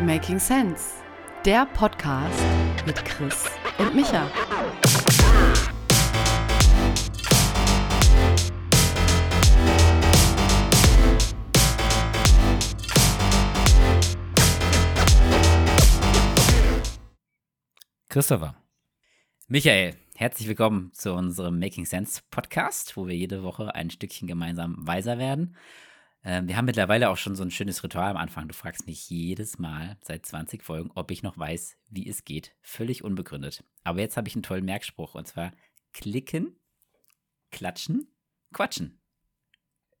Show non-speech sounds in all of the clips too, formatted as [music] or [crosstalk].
Making Sense, der Podcast mit Chris und Micha. Christopher. Michael, herzlich willkommen zu unserem Making Sense Podcast, wo wir jede Woche ein Stückchen gemeinsam weiser werden. Ähm, wir haben mittlerweile auch schon so ein schönes Ritual am Anfang. Du fragst mich jedes Mal seit 20 Folgen, ob ich noch weiß, wie es geht. Völlig unbegründet. Aber jetzt habe ich einen tollen Merkspruch und zwar klicken, klatschen, quatschen.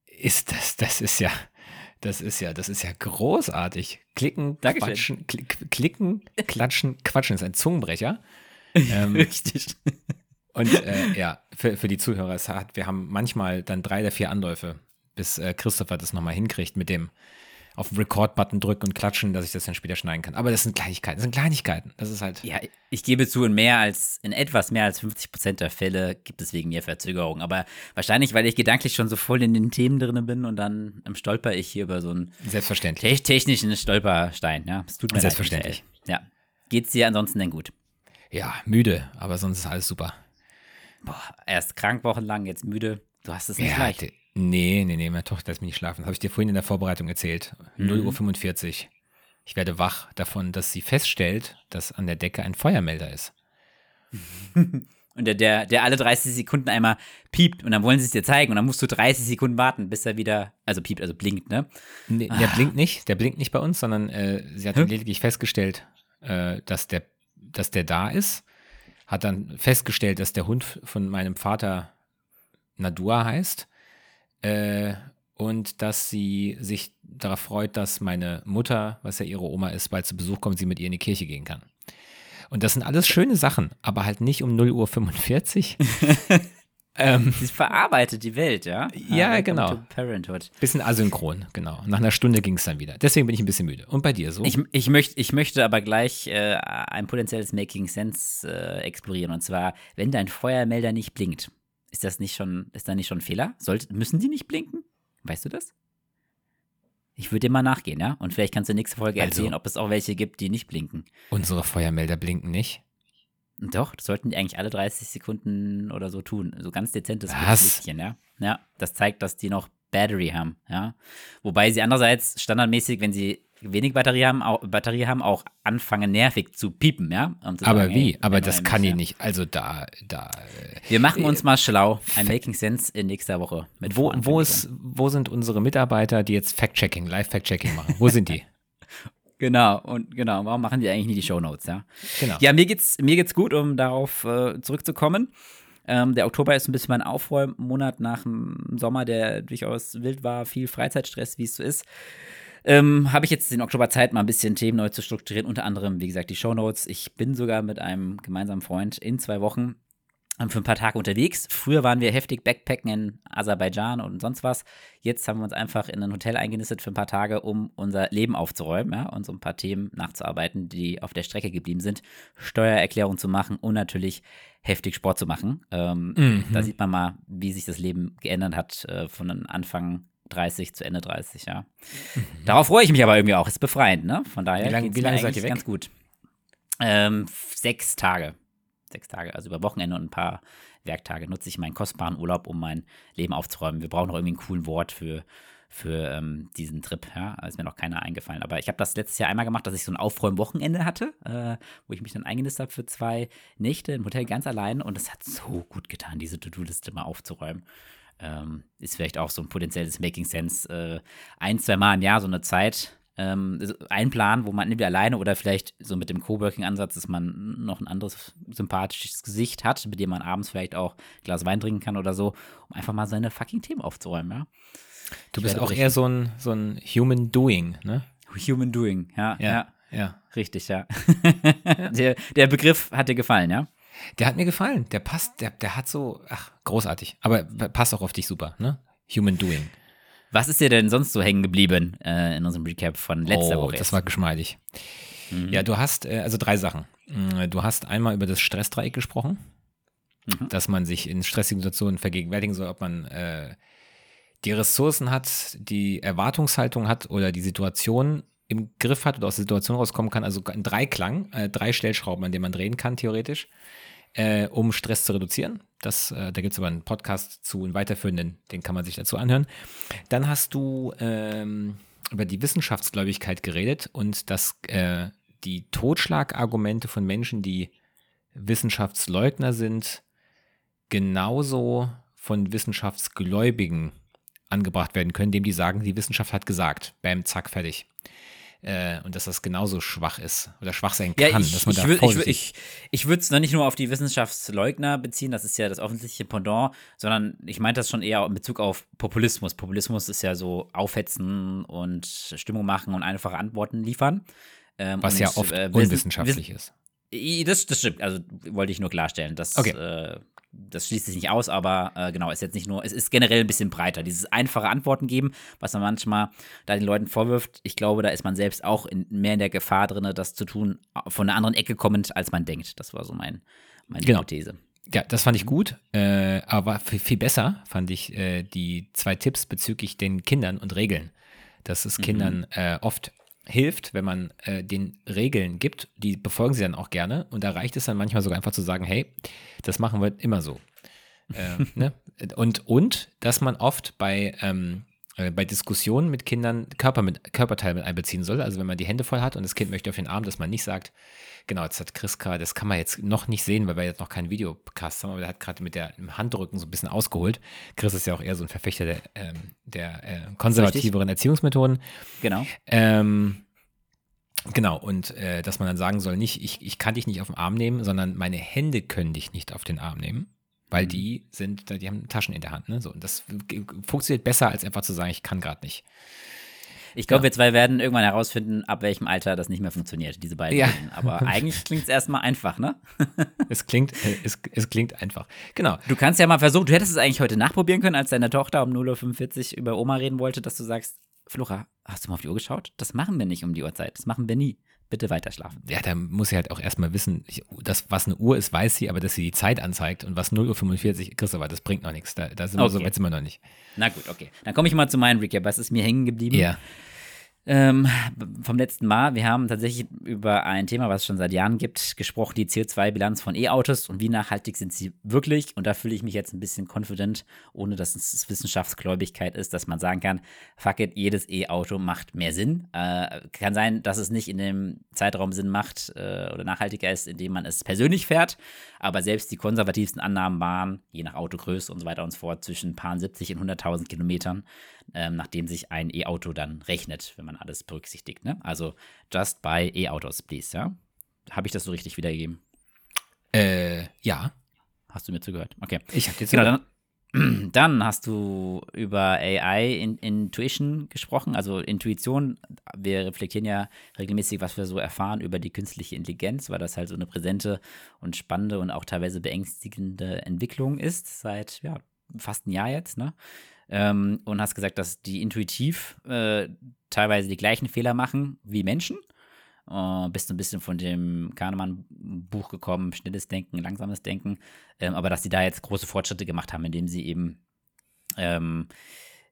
Ist das, das ist ja, das ist ja, das ist ja großartig. Klicken, Dankeschön. quatschen, klick, klicken, [laughs] klatschen, quatschen ist ein Zungenbrecher. [laughs] Ähm, Richtig. Und äh, ja, für, für die Zuhörer, es hat, wir haben manchmal dann drei oder vier Anläufe, bis äh, Christopher das nochmal hinkriegt mit dem auf den Record-Button drücken und klatschen, dass ich das dann später schneiden kann. Aber das sind Kleinigkeiten, das sind Kleinigkeiten. Das ist halt. Ja, ich gebe zu, in mehr als, in etwas mehr als 50 Prozent der Fälle gibt es wegen mir Verzögerungen. Aber wahrscheinlich, weil ich gedanklich schon so voll in den Themen drin bin und dann ähm, stolper ich hier über so einen Selbstverständlich. te technischen Stolperstein. Ja, es tut mir Selbstverständlich. Leid, ja. Geht's dir ansonsten denn gut? Ja, müde, aber sonst ist alles super. Boah, erst krank wochenlang, jetzt müde. Du hast es nicht Ja, leicht. Nee, nee, nee, meine Tochter lässt mich nicht schlafen. Das habe ich dir vorhin in der Vorbereitung erzählt. Mhm. 0 Uhr 45. Ich werde wach davon, dass sie feststellt, dass an der Decke ein Feuermelder ist. [laughs] Und der, der, der alle 30 Sekunden einmal piept und dann wollen sie es dir zeigen und dann musst du 30 Sekunden warten, bis er wieder, also piept, also blinkt, ne? Nee, der blinkt nicht, der blinkt nicht bei uns, sondern äh, sie hat Hä? lediglich festgestellt, äh, dass, der, dass der da ist. Hat dann festgestellt, dass der Hund von meinem Vater Nadua heißt. Äh, und dass sie sich darauf freut, dass meine Mutter, was ja ihre Oma ist, bald zu Besuch kommt, sie mit ihr in die Kirche gehen kann. Und das sind alles schöne Sachen, aber halt nicht um 0 Uhr 45. [laughs] ähm, Sie verarbeitet die Welt, ja? Ja, Welcome genau. Parenthood. bisschen asynchron, genau. Nach einer Stunde ging es dann wieder. Deswegen bin ich ein bisschen müde. Und bei dir so? Ich, ich, möcht, ich möchte aber gleich äh, ein potenzielles Making Sense äh, explorieren. Und zwar, wenn dein Feuermelder nicht blinkt, ist das nicht schon, ist da nicht schon ein Fehler? Sollte, müssen die nicht blinken? Weißt du das? Ich würde dir mal nachgehen, ja? Und vielleicht kannst du nächste Folge Also- erzählen, ob es auch welche gibt, die nicht blinken. Unsere Feuermelder blinken nicht. Doch, das sollten die eigentlich alle 30 Sekunden oder so tun. So ganz dezentes? Lichtchen, ja. Ja, das zeigt, dass die noch Battery haben, ja. Wobei sie andererseits standardmäßig, wenn sie wenig Batterie haben, auch, Batterie haben, auch anfangen nervig zu piepen, ja. Um zu Aber sagen, wie? hey, Aber das kann ich nicht. Also da, da. äh, Wir machen uns mal schlau. Ein Making Sense in nächster Woche. Mit Wo, wo, ist, wo sind unsere Mitarbeiter, die jetzt Fact-Checking, Live-Fact-Checking machen? Wo sind die? [laughs] Genau, und genau, warum machen die eigentlich nie die Shownotes, ja? Genau. Ja, mir geht's, mir geht's gut, um darauf äh, zurückzukommen. Ähm, der Oktober ist ein bisschen mein Aufräummonat nach dem Sommer, der durchaus wild war, viel Freizeitstress, wie es so ist. Ähm, Habe ich jetzt den Oktober Zeit, mal ein bisschen Themen neu zu strukturieren, unter anderem, wie gesagt, die Shownotes. Ich bin sogar mit einem gemeinsamen Freund in zwei Wochen ähm, für ein paar Tage unterwegs. Früher waren wir heftig Backpacken in Aserbaidschan und sonst was. Jetzt haben wir uns einfach in ein Hotel eingenistet für ein paar Tage, um unser Leben aufzuräumen ja, und so ein paar Themen nachzuarbeiten, die auf der Strecke geblieben sind. Steuererklärung zu machen und natürlich heftig Sport zu machen. Ähm, Mhm. Da sieht man mal, wie sich das Leben geändert hat äh, von Anfang 30 zu Ende 30, ja. Darauf freue ich mich aber irgendwie auch. Ist befreiend, ne? Von daher Mhm. Wie lang- geht's wie lange seid ihr weg? ganz gut. Ähm, sechs Tage. Sechs Tage, also über Wochenende und ein paar Werktage nutze ich meinen kostbaren Urlaub, um mein Leben aufzuräumen. Wir brauchen noch irgendwie ein coolen Wort für, für ähm, diesen Trip. Ja, ist mir noch keiner eingefallen. Aber ich habe das letztes Jahr einmal gemacht, dass ich so ein Aufräumwochenende hatte, äh, wo ich mich dann eingenistet habe für zwei Nächte im Hotel ganz allein. Und es hat so gut getan, diese To-Do-Liste mal aufzuräumen. Ähm, ist vielleicht auch so ein potenzielles Making Sense. Äh, ein, zwei Mal im Jahr so eine Zeit. Ähm, ein Plan, wo man entweder alleine oder vielleicht so mit dem Coworking-Ansatz, dass man noch ein anderes sympathisches Gesicht hat, mit dem man abends vielleicht auch ein Glas Wein trinken kann oder so, um einfach mal seine fucking Themen aufzuräumen, ja. Du Ich bist auch berichten. eher so ein, so ein Human Doing, ne? Human Doing, ja, ja, Ja. ja. richtig, ja. [laughs] der, der Begriff hat dir gefallen, ja? Der hat mir gefallen. Der passt, der, der hat so, ach, großartig. Aber passt auch auf dich super, ne? Human Doing. Was ist dir denn sonst so hängen geblieben äh, in unserem Recap von letzter oh, Woche? das war geschmeidig. Ja, du hast, äh, also drei Sachen. Mm, Du hast einmal über das Stressdreieck gesprochen, Mhm. dass man sich in stressigen Situationen vergegenwärtigen soll, ob man äh, die Ressourcen hat, die Erwartungshaltung hat oder die Situation im Griff hat oder aus der Situation rauskommen kann. Also ein Dreiklang, äh, drei Stellschrauben, an denen man drehen kann, theoretisch, äh, um Stress zu reduzieren. Das, äh, da gibt es aber einen Podcast zu, einen weiterführenden, den kann man sich dazu anhören. Dann hast du ähm, über die Wissenschaftsgläubigkeit geredet und dass äh, die Totschlagargumente von Menschen, die Wissenschaftsleugner sind, genauso von Wissenschaftsgläubigen angebracht werden können, dem die sagen, die Wissenschaft hat gesagt. Bam, zack, fertig. Äh, und dass das genauso schwach ist oder schwach sein kann, ja, ich, dass man ich, da ich, ich, ich würde es nicht nur auf die Wissenschaftsleugner beziehen, das ist ja das offensichtliche Pendant, sondern ich meinte das schon eher in Bezug auf Populismus. Populismus ist ja so aufhetzen und Stimmung machen und einfache Antworten liefern. Ähm, Was ja oft äh, unwissenschaftlich ist. Das, das stimmt, also wollte ich nur klarstellen. Das, okay. äh, das schließt sich nicht aus, aber äh, genau, ist jetzt nicht nur, es ist generell ein bisschen breiter. Dieses einfache Antworten geben, was man manchmal da den Leuten vorwirft, ich glaube, da ist man selbst auch in, mehr in der Gefahr drin, das zu tun, von einer anderen Ecke kommend, als man denkt. Das war so mein, meine genau. Hypothese. Ja, das fand ich gut, äh, aber viel besser fand ich äh, die zwei Tipps bezüglich den Kindern und Regeln. Dass es mhm. Kindern äh, oft hilft, wenn man äh, den Regeln gibt, die befolgen sie dann auch gerne. Und da reicht es dann manchmal sogar einfach zu sagen, hey, das machen wir immer so. äh, [laughs] ne? und, und, dass man oft bei, ähm, äh, bei Diskussionen mit Kindern Körper mit, Körperteile mit einbeziehen soll. Also wenn man die Hände voll hat und das Kind möchte auf den Arm, dass man nicht sagt, genau, jetzt hat Chris gerade, das kann man jetzt noch nicht sehen, weil wir jetzt noch keinen Videocast haben, aber der hat gerade mit der im Handrücken so ein bisschen ausgeholt. Chris ist ja auch eher so ein Verfechter der, ähm, der äh, konservativeren Erziehungsmethoden. Genau. Ähm, Genau, und äh, dass man dann sagen soll, nicht, ich, ich kann dich nicht auf den Arm nehmen, sondern meine Hände können dich nicht auf den Arm nehmen, weil mhm. die sind, die haben Taschen in der Hand. Ne? So, und das funktioniert besser, als einfach zu sagen, ich kann gerade nicht. Ich glaube, ja. wir zwei werden irgendwann herausfinden, ab welchem Alter das nicht mehr funktioniert, diese beiden. Ja. Aber [laughs] eigentlich klingt es erstmal einfach, ne? [laughs] es, klingt, äh, es, es klingt einfach. Genau. Du kannst ja mal versuchen, du hättest es eigentlich heute nachprobieren können, als deine Tochter um 0.45 Uhr über Oma reden wollte, dass du sagst, Flora, hast du mal auf die Uhr geschaut? Das machen wir nicht um die Uhrzeit. Das machen wir nie. Bitte weiter schlafen. Ja, da muss sie halt auch erstmal wissen, ich, das, was eine Uhr ist, weiß sie, aber dass sie die Zeit anzeigt und was 0.45 Uhr, Christopher, das bringt noch nichts. Da, da sind okay. wir so weit sind wir noch nicht. Na gut, okay. Dann komme ich mal zu meinem Recap. Was ist mir hängen geblieben? Ja. Ähm, vom letzten Mal, wir haben tatsächlich über ein Thema, was es schon seit Jahren gibt, gesprochen, die CO2-Bilanz von E-Autos und wie nachhaltig sind sie wirklich. Und da fühle ich mich jetzt ein bisschen confident, ohne dass es Wissenschaftsgläubigkeit ist, dass man sagen kann, fuck it, jedes E-Auto macht mehr Sinn. Äh, kann sein, dass es nicht in dem Zeitraum Sinn macht äh, oder nachhaltiger ist, indem man es persönlich fährt. Aber selbst die konservativsten Annahmen waren, je nach Autogröße und so weiter und so fort, zwischen paar 70 und 100.000 Kilometern, ähm, nachdem sich ein E-Auto dann rechnet, wenn man alles berücksichtigt. Ne? Also just buy E-Autos, please, ja? Habe ich das so richtig wiedergegeben? Äh, ja. Hast du mir zugehört? Okay. Ich habe jetzt genau, dann, [clears throat] dann hast du über AI in, Intuition gesprochen, also Intuition. Wir reflektieren ja regelmäßig, was wir so erfahren über die künstliche Intelligenz, weil das halt so eine präsente und spannende und auch teilweise beängstigende Entwicklung ist seit ja, fast ein Jahr jetzt. Ne? Ähm, und hast gesagt, dass die intuitiv äh, teilweise die gleichen Fehler machen wie Menschen. Uh, bist ein bisschen von dem Kahnemann-Buch gekommen, schnelles Denken, langsames Denken, ähm, aber dass sie da jetzt große Fortschritte gemacht haben, indem sie eben ähm,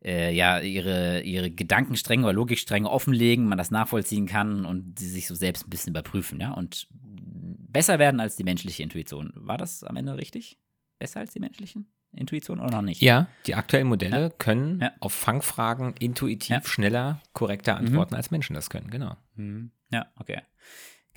äh, ja, ihre, ihre Gedankenstränge oder Logikstränge offenlegen, man das nachvollziehen kann und sie sich so selbst ein bisschen überprüfen, ja, und besser werden als die menschliche Intuition. War das am Ende richtig? Besser als die menschlichen? Intuition oder noch nicht? Ja, die aktuellen Modelle ja. können ja. auf Fangfragen intuitiv ja. schneller, korrekter mhm. antworten, mhm. als Menschen das können, genau. Mhm. Ja, okay.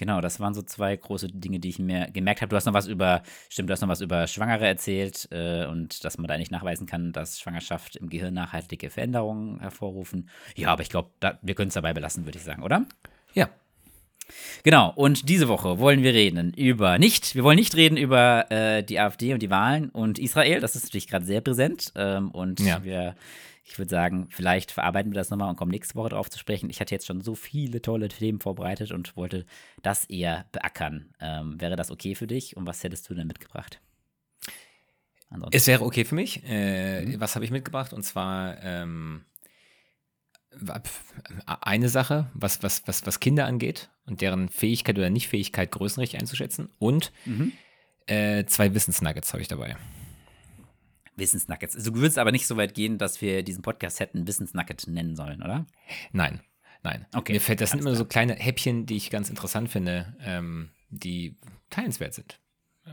Genau, das waren so zwei große Dinge, die ich mir gemerkt habe. Du hast noch was über, stimmt, du hast noch was über Schwangere erzählt äh, und dass man da nicht nachweisen kann, dass Schwangerschaft im Gehirn nachhaltige Veränderungen hervorrufen. Ja, aber ich glaube, wir können es dabei belassen, würde ich sagen, oder? Ja. Genau, und diese Woche wollen wir reden über nicht, wir wollen nicht reden über äh, die AfD und die Wahlen und Israel, das ist natürlich gerade sehr präsent ähm, und ja. wir ich würde sagen, vielleicht verarbeiten wir das nochmal und kommen nächste Woche darauf zu sprechen. Ich hatte jetzt schon so viele tolle Themen vorbereitet und wollte das eher beackern. Ähm, wäre das okay für dich und was hättest du denn mitgebracht? Ansonsten. Es wäre okay für mich. Äh, mhm. Was habe ich mitgebracht? Und zwar ähm, eine Sache, was, was, was, was Kinder angeht und deren Fähigkeit oder Nichtfähigkeit größenrecht einzuschätzen. Und mhm. äh, zwei Wissensnuggets habe ich dabei. Wissensnuggets. Also du würdest aber nicht so weit gehen, dass wir diesen Podcast hätten Wissensnugget nennen sollen, oder? Nein. Nein. Okay, Mir fällt, das sind immer so kleine Häppchen, die ich ganz interessant finde, ähm, die teilenswert sind.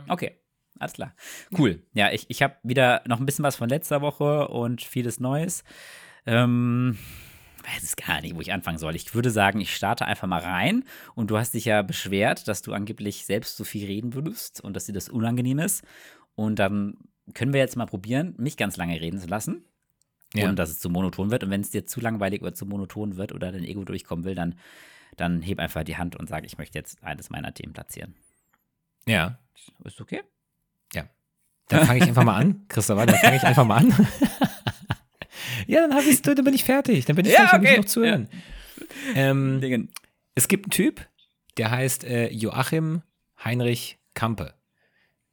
Okay, alles klar. Cool. Ja, ich, ich habe wieder noch ein bisschen was von letzter Woche und vieles Neues. Ähm, weiß es gar nicht, wo ich anfangen soll. Ich würde sagen, ich starte einfach mal rein. Und du hast dich ja beschwert, dass du angeblich selbst so viel reden würdest und dass dir das unangenehm ist. Und dann können wir jetzt mal probieren, mich ganz lange reden zu lassen. Ja. Und dass es zu monoton wird. Und wenn es dir zu langweilig oder zu monoton wird oder dein Ego durchkommen will, dann, dann heb einfach die Hand und sag, ich möchte jetzt eines meiner Themen platzieren. Ja. Ist okay? Dann fange ich einfach mal an, Christopher, dann fange ich einfach mal an. [laughs] ja, dann, hab ich's, dann bin ich fertig. Dann bin ich Ja, fertig, dann muss ich okay. noch zuhören. Ähm, Dingen. es gibt einen Typ, der heißt äh, Joachim Heinrich Kampe.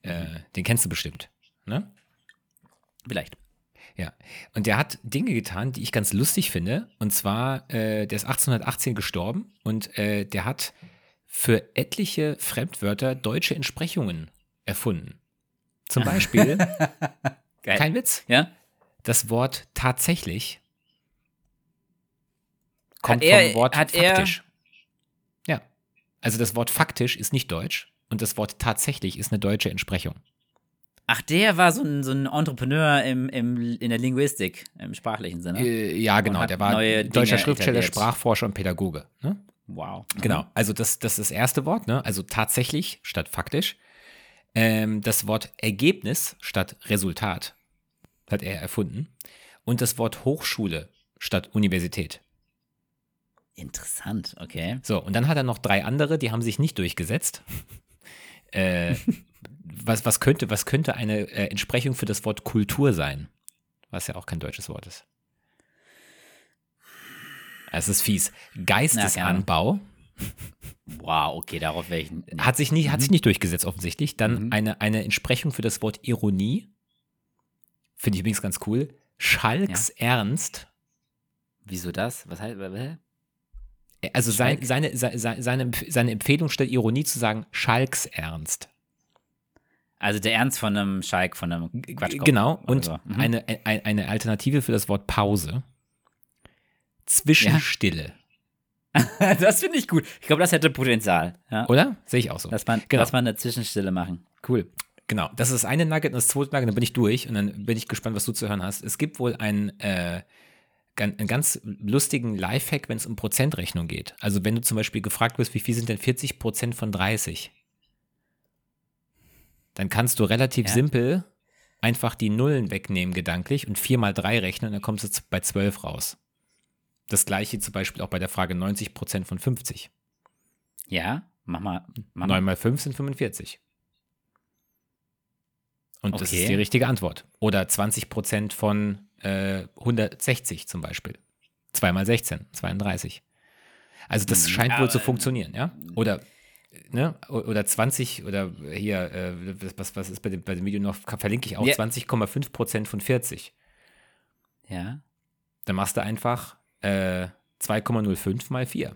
Äh, den kennst du bestimmt. Ne? Vielleicht. Ja. Und der hat Dinge getan, die ich ganz lustig finde. Und zwar, äh, der ist 1818 gestorben und äh, der hat für etliche Fremdwörter deutsche Entsprechungen erfunden. Zum Beispiel, [laughs] Geil. kein Witz, ja? Das Wort tatsächlich kommt er- vom Wort hat er- faktisch. Ja. Also das Wort faktisch ist nicht deutsch und das Wort tatsächlich ist eine deutsche Entsprechung. Ach, der war so ein, so ein Entrepreneur im, im, in der Linguistik, im sprachlichen Sinne. Äh, ja, genau. hat Der war Dinge deutscher Schriftsteller, etabliert. Sprachforscher und Pädagoge. Ne? Wow. Genau, also das, das ist das erste Wort, ne? also tatsächlich statt faktisch. Ähm, das Wort Ergebnis statt Resultat hat er erfunden. Und das Wort Hochschule statt Universität. Interessant, okay. So, und dann hat er noch drei andere, die haben sich nicht durchgesetzt. [laughs] äh, was, was, könnte, was könnte eine äh, Entsprechung für das Wort Kultur sein? Was ja auch kein deutsches Wort ist. Es ist fies. Geistesanbau. Wow, okay, darauf wäre ich. n- Hat sich, nicht, hat sich nicht durchgesetzt, offensichtlich. Dann Mhm. eine, eine Entsprechung für das Wort Ironie. Finde ich übrigens ganz cool. Schalks Ernst. Wieso das? Was heißt. hä? Also sein, seine, se- se- seine, Empf- seine Empfehlung statt Ironie zu sagen, Schalks Ernst. Also der Ernst von einem Schalk, von einem Quatschkopf. Genau. Und so. Mhm. eine, eine, eine Alternative für das Wort Pause. Zwischenstille. [laughs] das finde ich gut. Ich glaube, das hätte Potenzial. Ja? Oder? Sehe ich auch so. Lass, man, Genau. lass mal eine Zwischenstille machen. Cool. Genau, das ist das eine Nugget und das zweite Nugget, dann bin ich durch und dann bin ich gespannt, was du zu hören hast. Es gibt wohl einen, äh, einen ganz lustigen Lifehack, wenn es um Prozentrechnung geht. Also wenn du zum Beispiel gefragt wirst, wie viel sind denn 40 Prozent von 30? Dann kannst du relativ Ja. simpel einfach die Nullen wegnehmen gedanklich und 4 mal 3 rechnen und dann kommst du bei 12 raus. Das gleiche zum Beispiel auch bei der Frage 90 Prozent von 50. Ja, mach mal. Mach 9 mal. mal 5 sind 45. Und das Okay. ist die richtige Antwort. Oder 20 Prozent von äh, 160 zum Beispiel. 2 mal 16, 32. Also das Hm, scheint wohl aber- zu funktionieren, ja? Oder, ne? Oder 20, oder hier, äh, was, was ist bei dem, bei dem Video noch, verlinke ich auch, Ja. 20,5 Prozent von 40. Ja. Dann machst du einfach äh, 2,05 mal 4.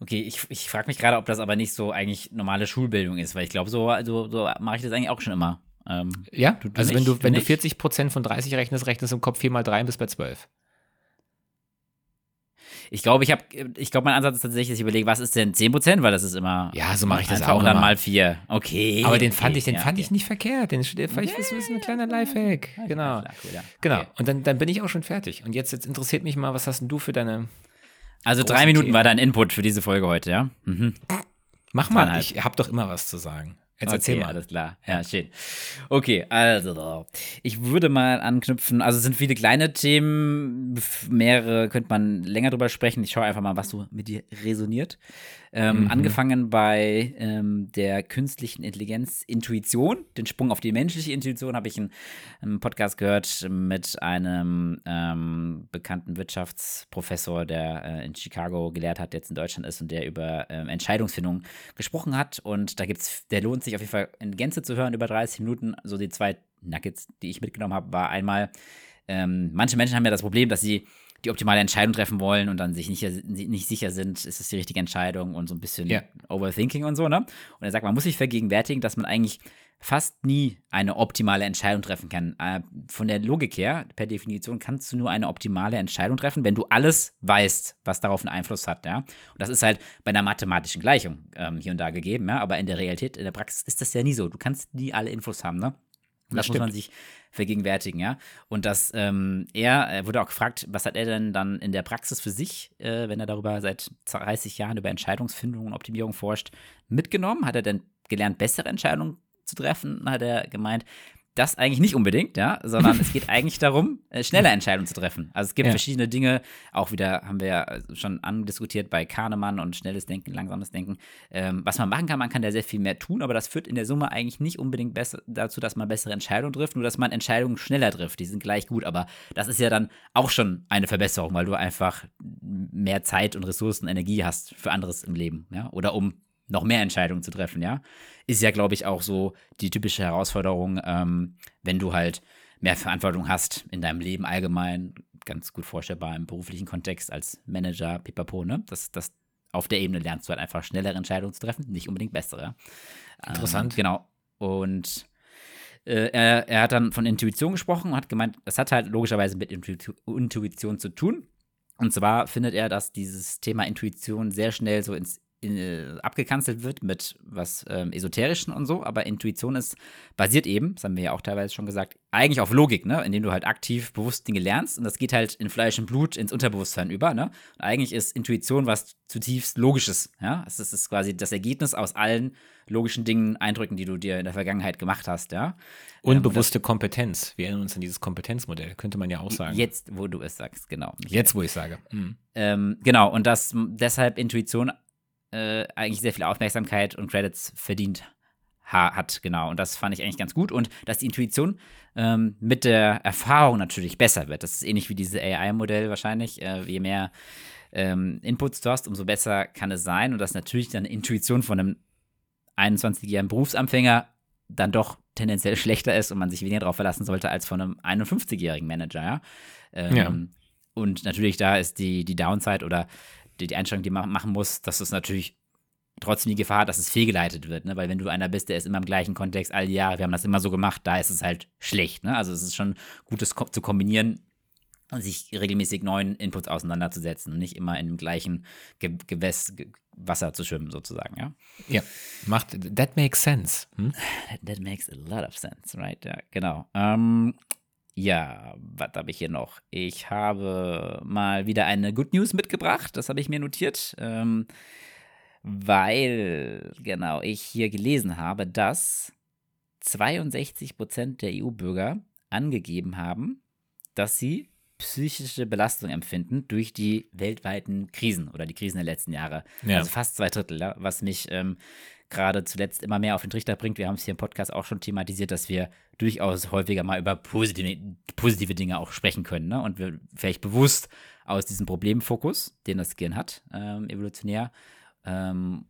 Okay, ich, ich frage mich gerade, ob das aber nicht so eigentlich normale Schulbildung ist, weil ich glaube, so, so, so mache ich das eigentlich auch schon immer. Ähm, Ja, Du- du also wenn nicht, du, du wenn du nicht? 40 Prozent von 30 rechnest, rechnest du im Kopf 4 mal 3 und bist bei 12. ich glaube, ich habe, ich glaube, mein Ansatz ist tatsächlich, dass ich überlege, was ist denn 10%, weil das ist immer. Ja, so mache ich das auch Und dann mal 4. Okay. Aber den okay, fand ich, den ja, fand okay. ich nicht verkehrt. Den, fand ich, das ist ein kleiner Lifehack. Ja, Genau. klar, cool, ja. Genau. Okay. Und dann, dann bin ich auch schon fertig. Und jetzt, jetzt interessiert mich mal, was hast denn du für deine. Also drei Minuten Themen. war dein Input für diese Folge heute, ja? Mhm. Mach mal, ich habe doch immer was zu sagen. Jetzt erzähl okay, mal. alles klar. Ja, schön. Okay, also ich würde mal anknüpfen. Also es sind viele kleine Themen, mehrere könnte man länger drüber sprechen. Ich schaue einfach mal, was so mit dir resoniert. Ähm, Mhm. Angefangen bei ähm, der künstlichen Intelligenz Intuition. Den Sprung auf die menschliche Intuition habe ich in einem Podcast gehört mit einem ähm, bekannten Wirtschaftsprofessor, der äh, in Chicago gelehrt hat, jetzt in Deutschland ist und der über ähm, Entscheidungsfindung gesprochen hat. Und da gibt's, der lohnt sich auf jeden Fall in Gänze zu hören, über 30 Minuten. So die zwei Nuggets, die ich mitgenommen habe, war einmal, ähm, manche Menschen haben ja das Problem, dass sie die optimale Entscheidung treffen wollen und dann sich nicht, nicht sicher sind, ist es die richtige Entscheidung und so ein bisschen Ja. Overthinking und so, ne? Und er sagt, man muss sich vergegenwärtigen, dass man eigentlich fast nie eine optimale Entscheidung treffen kann. Äh, von der Logik her, per Definition, kannst du nur eine optimale Entscheidung treffen, wenn du alles weißt, was darauf einen Einfluss hat. Ja? Und das ist halt bei einer mathematischen Gleichung ähm, hier und da gegeben, ja? aber in der Realität, in der Praxis ist das ja nie so. Du kannst nie alle Infos haben. Ne? Das, das muss man sich vergegenwärtigen, ja. Und dass ähm, er, er wurde auch gefragt, was hat er denn dann in der Praxis für sich, äh, wenn er darüber seit 30 Jahren über Entscheidungsfindung und Optimierung forscht, mitgenommen? Hat er denn gelernt, bessere Entscheidungen zu treffen? Hat er gemeint, das eigentlich nicht unbedingt, ja, sondern [laughs] es geht eigentlich darum, äh, schnelle Entscheidungen zu treffen. Also es gibt ja. verschiedene Dinge, auch wieder haben wir ja schon andiskutiert bei Kahnemann und schnelles Denken, langsames Denken. Ähm, was man machen kann, man kann da sehr viel mehr tun, aber das führt in der Summe eigentlich nicht unbedingt besser, dazu, dass man bessere Entscheidungen trifft, nur dass man Entscheidungen schneller trifft. Die sind gleich gut, aber das ist ja dann auch schon eine Verbesserung, weil du einfach mehr Zeit und Ressourcen, Energie hast für anderes im Leben, ja, oder um noch mehr Entscheidungen zu treffen, ja. Ist ja, glaube ich, auch so die typische Herausforderung, ähm, wenn du halt mehr Verantwortung hast in deinem Leben allgemein, ganz gut vorstellbar im beruflichen Kontext als Manager, pipapo, ne? Das, das auf der Ebene lernst du halt einfach schnellere Entscheidungen zu treffen, nicht unbedingt bessere. Interessant. Ähm, genau. Und äh, er, er hat dann von Intuition gesprochen und hat gemeint, das hat halt logischerweise mit Intuition zu tun. Und zwar findet er, dass dieses Thema Intuition sehr schnell so ins in, äh, abgekanzelt wird mit was ähm, Esoterischen und so, aber Intuition ist basiert eben, das haben wir ja auch teilweise schon gesagt, eigentlich auf Logik, ne? indem du halt aktiv bewusst Dinge lernst und das geht halt in Fleisch und Blut ins Unterbewusstsein über. Ne? Und eigentlich ist Intuition was zutiefst Logisches. Ja? Es ist, ist quasi das Ergebnis aus allen logischen Dingen, Eindrücken, die du dir in der Vergangenheit gemacht hast. Ja? Unbewusste ähm, Kompetenz. Wir erinnern uns an dieses Kompetenzmodell, könnte man ja auch sagen. Jetzt, wo du es sagst, genau. Jetzt, wo ich sage. Mhm. Ähm, genau, und das deshalb Intuition äh, eigentlich sehr viel Aufmerksamkeit und Credits verdient ha hat, genau. Und das fand ich eigentlich ganz gut. Und dass die Intuition ähm, mit der Erfahrung natürlich besser wird. Das ist ähnlich wie dieses AI-Modell wahrscheinlich. Äh, je mehr ähm, Inputs du hast, umso besser kann es sein. Und dass natürlich dann Intuition von einem 21-jährigen Berufsanfänger dann doch tendenziell [laughs] schlechter ist und man sich weniger darauf verlassen sollte als von einem 51-jährigen Manager, ja. Ähm, ja. Und natürlich da ist die, die Downside oder die, die Einstellung, die man machen muss, dass es natürlich trotzdem die Gefahr hat, dass es fehlgeleitet wird, ne? Weil wenn du einer bist, der ist immer im gleichen Kontext all die Jahre, wir haben das immer so gemacht, da ist es halt schlecht, ne? Also es ist schon gut, das zu kombinieren und sich regelmäßig neuen Inputs auseinanderzusetzen und nicht immer in dem gleichen Ge Gewäss Ge Wasser zu schwimmen, sozusagen, ja? Ja, macht, that makes sense. Hm? That makes a lot of sense, right? Ja, genau. Ähm, ja, was habe ich hier noch? Ich habe mal wieder eine Good News mitgebracht. Das habe ich mir notiert, ähm, weil, genau, ich hier gelesen habe, dass 62 Prozent der EU-Bürger angegeben haben, dass sie psychische Belastung empfinden durch die weltweiten Krisen oder die Krisen der letzten Jahre. Ja. Also fast zwei Drittel, was mich ähm, gerade zuletzt immer mehr auf den Trichter bringt. Wir haben es hier im Podcast auch schon thematisiert, dass wir durchaus häufiger mal über positive, positive Dinge auch sprechen können. Ne? Und wir vielleicht bewusst aus diesem Problemfokus, den das Gehirn hat, ähm, evolutionär, ähm,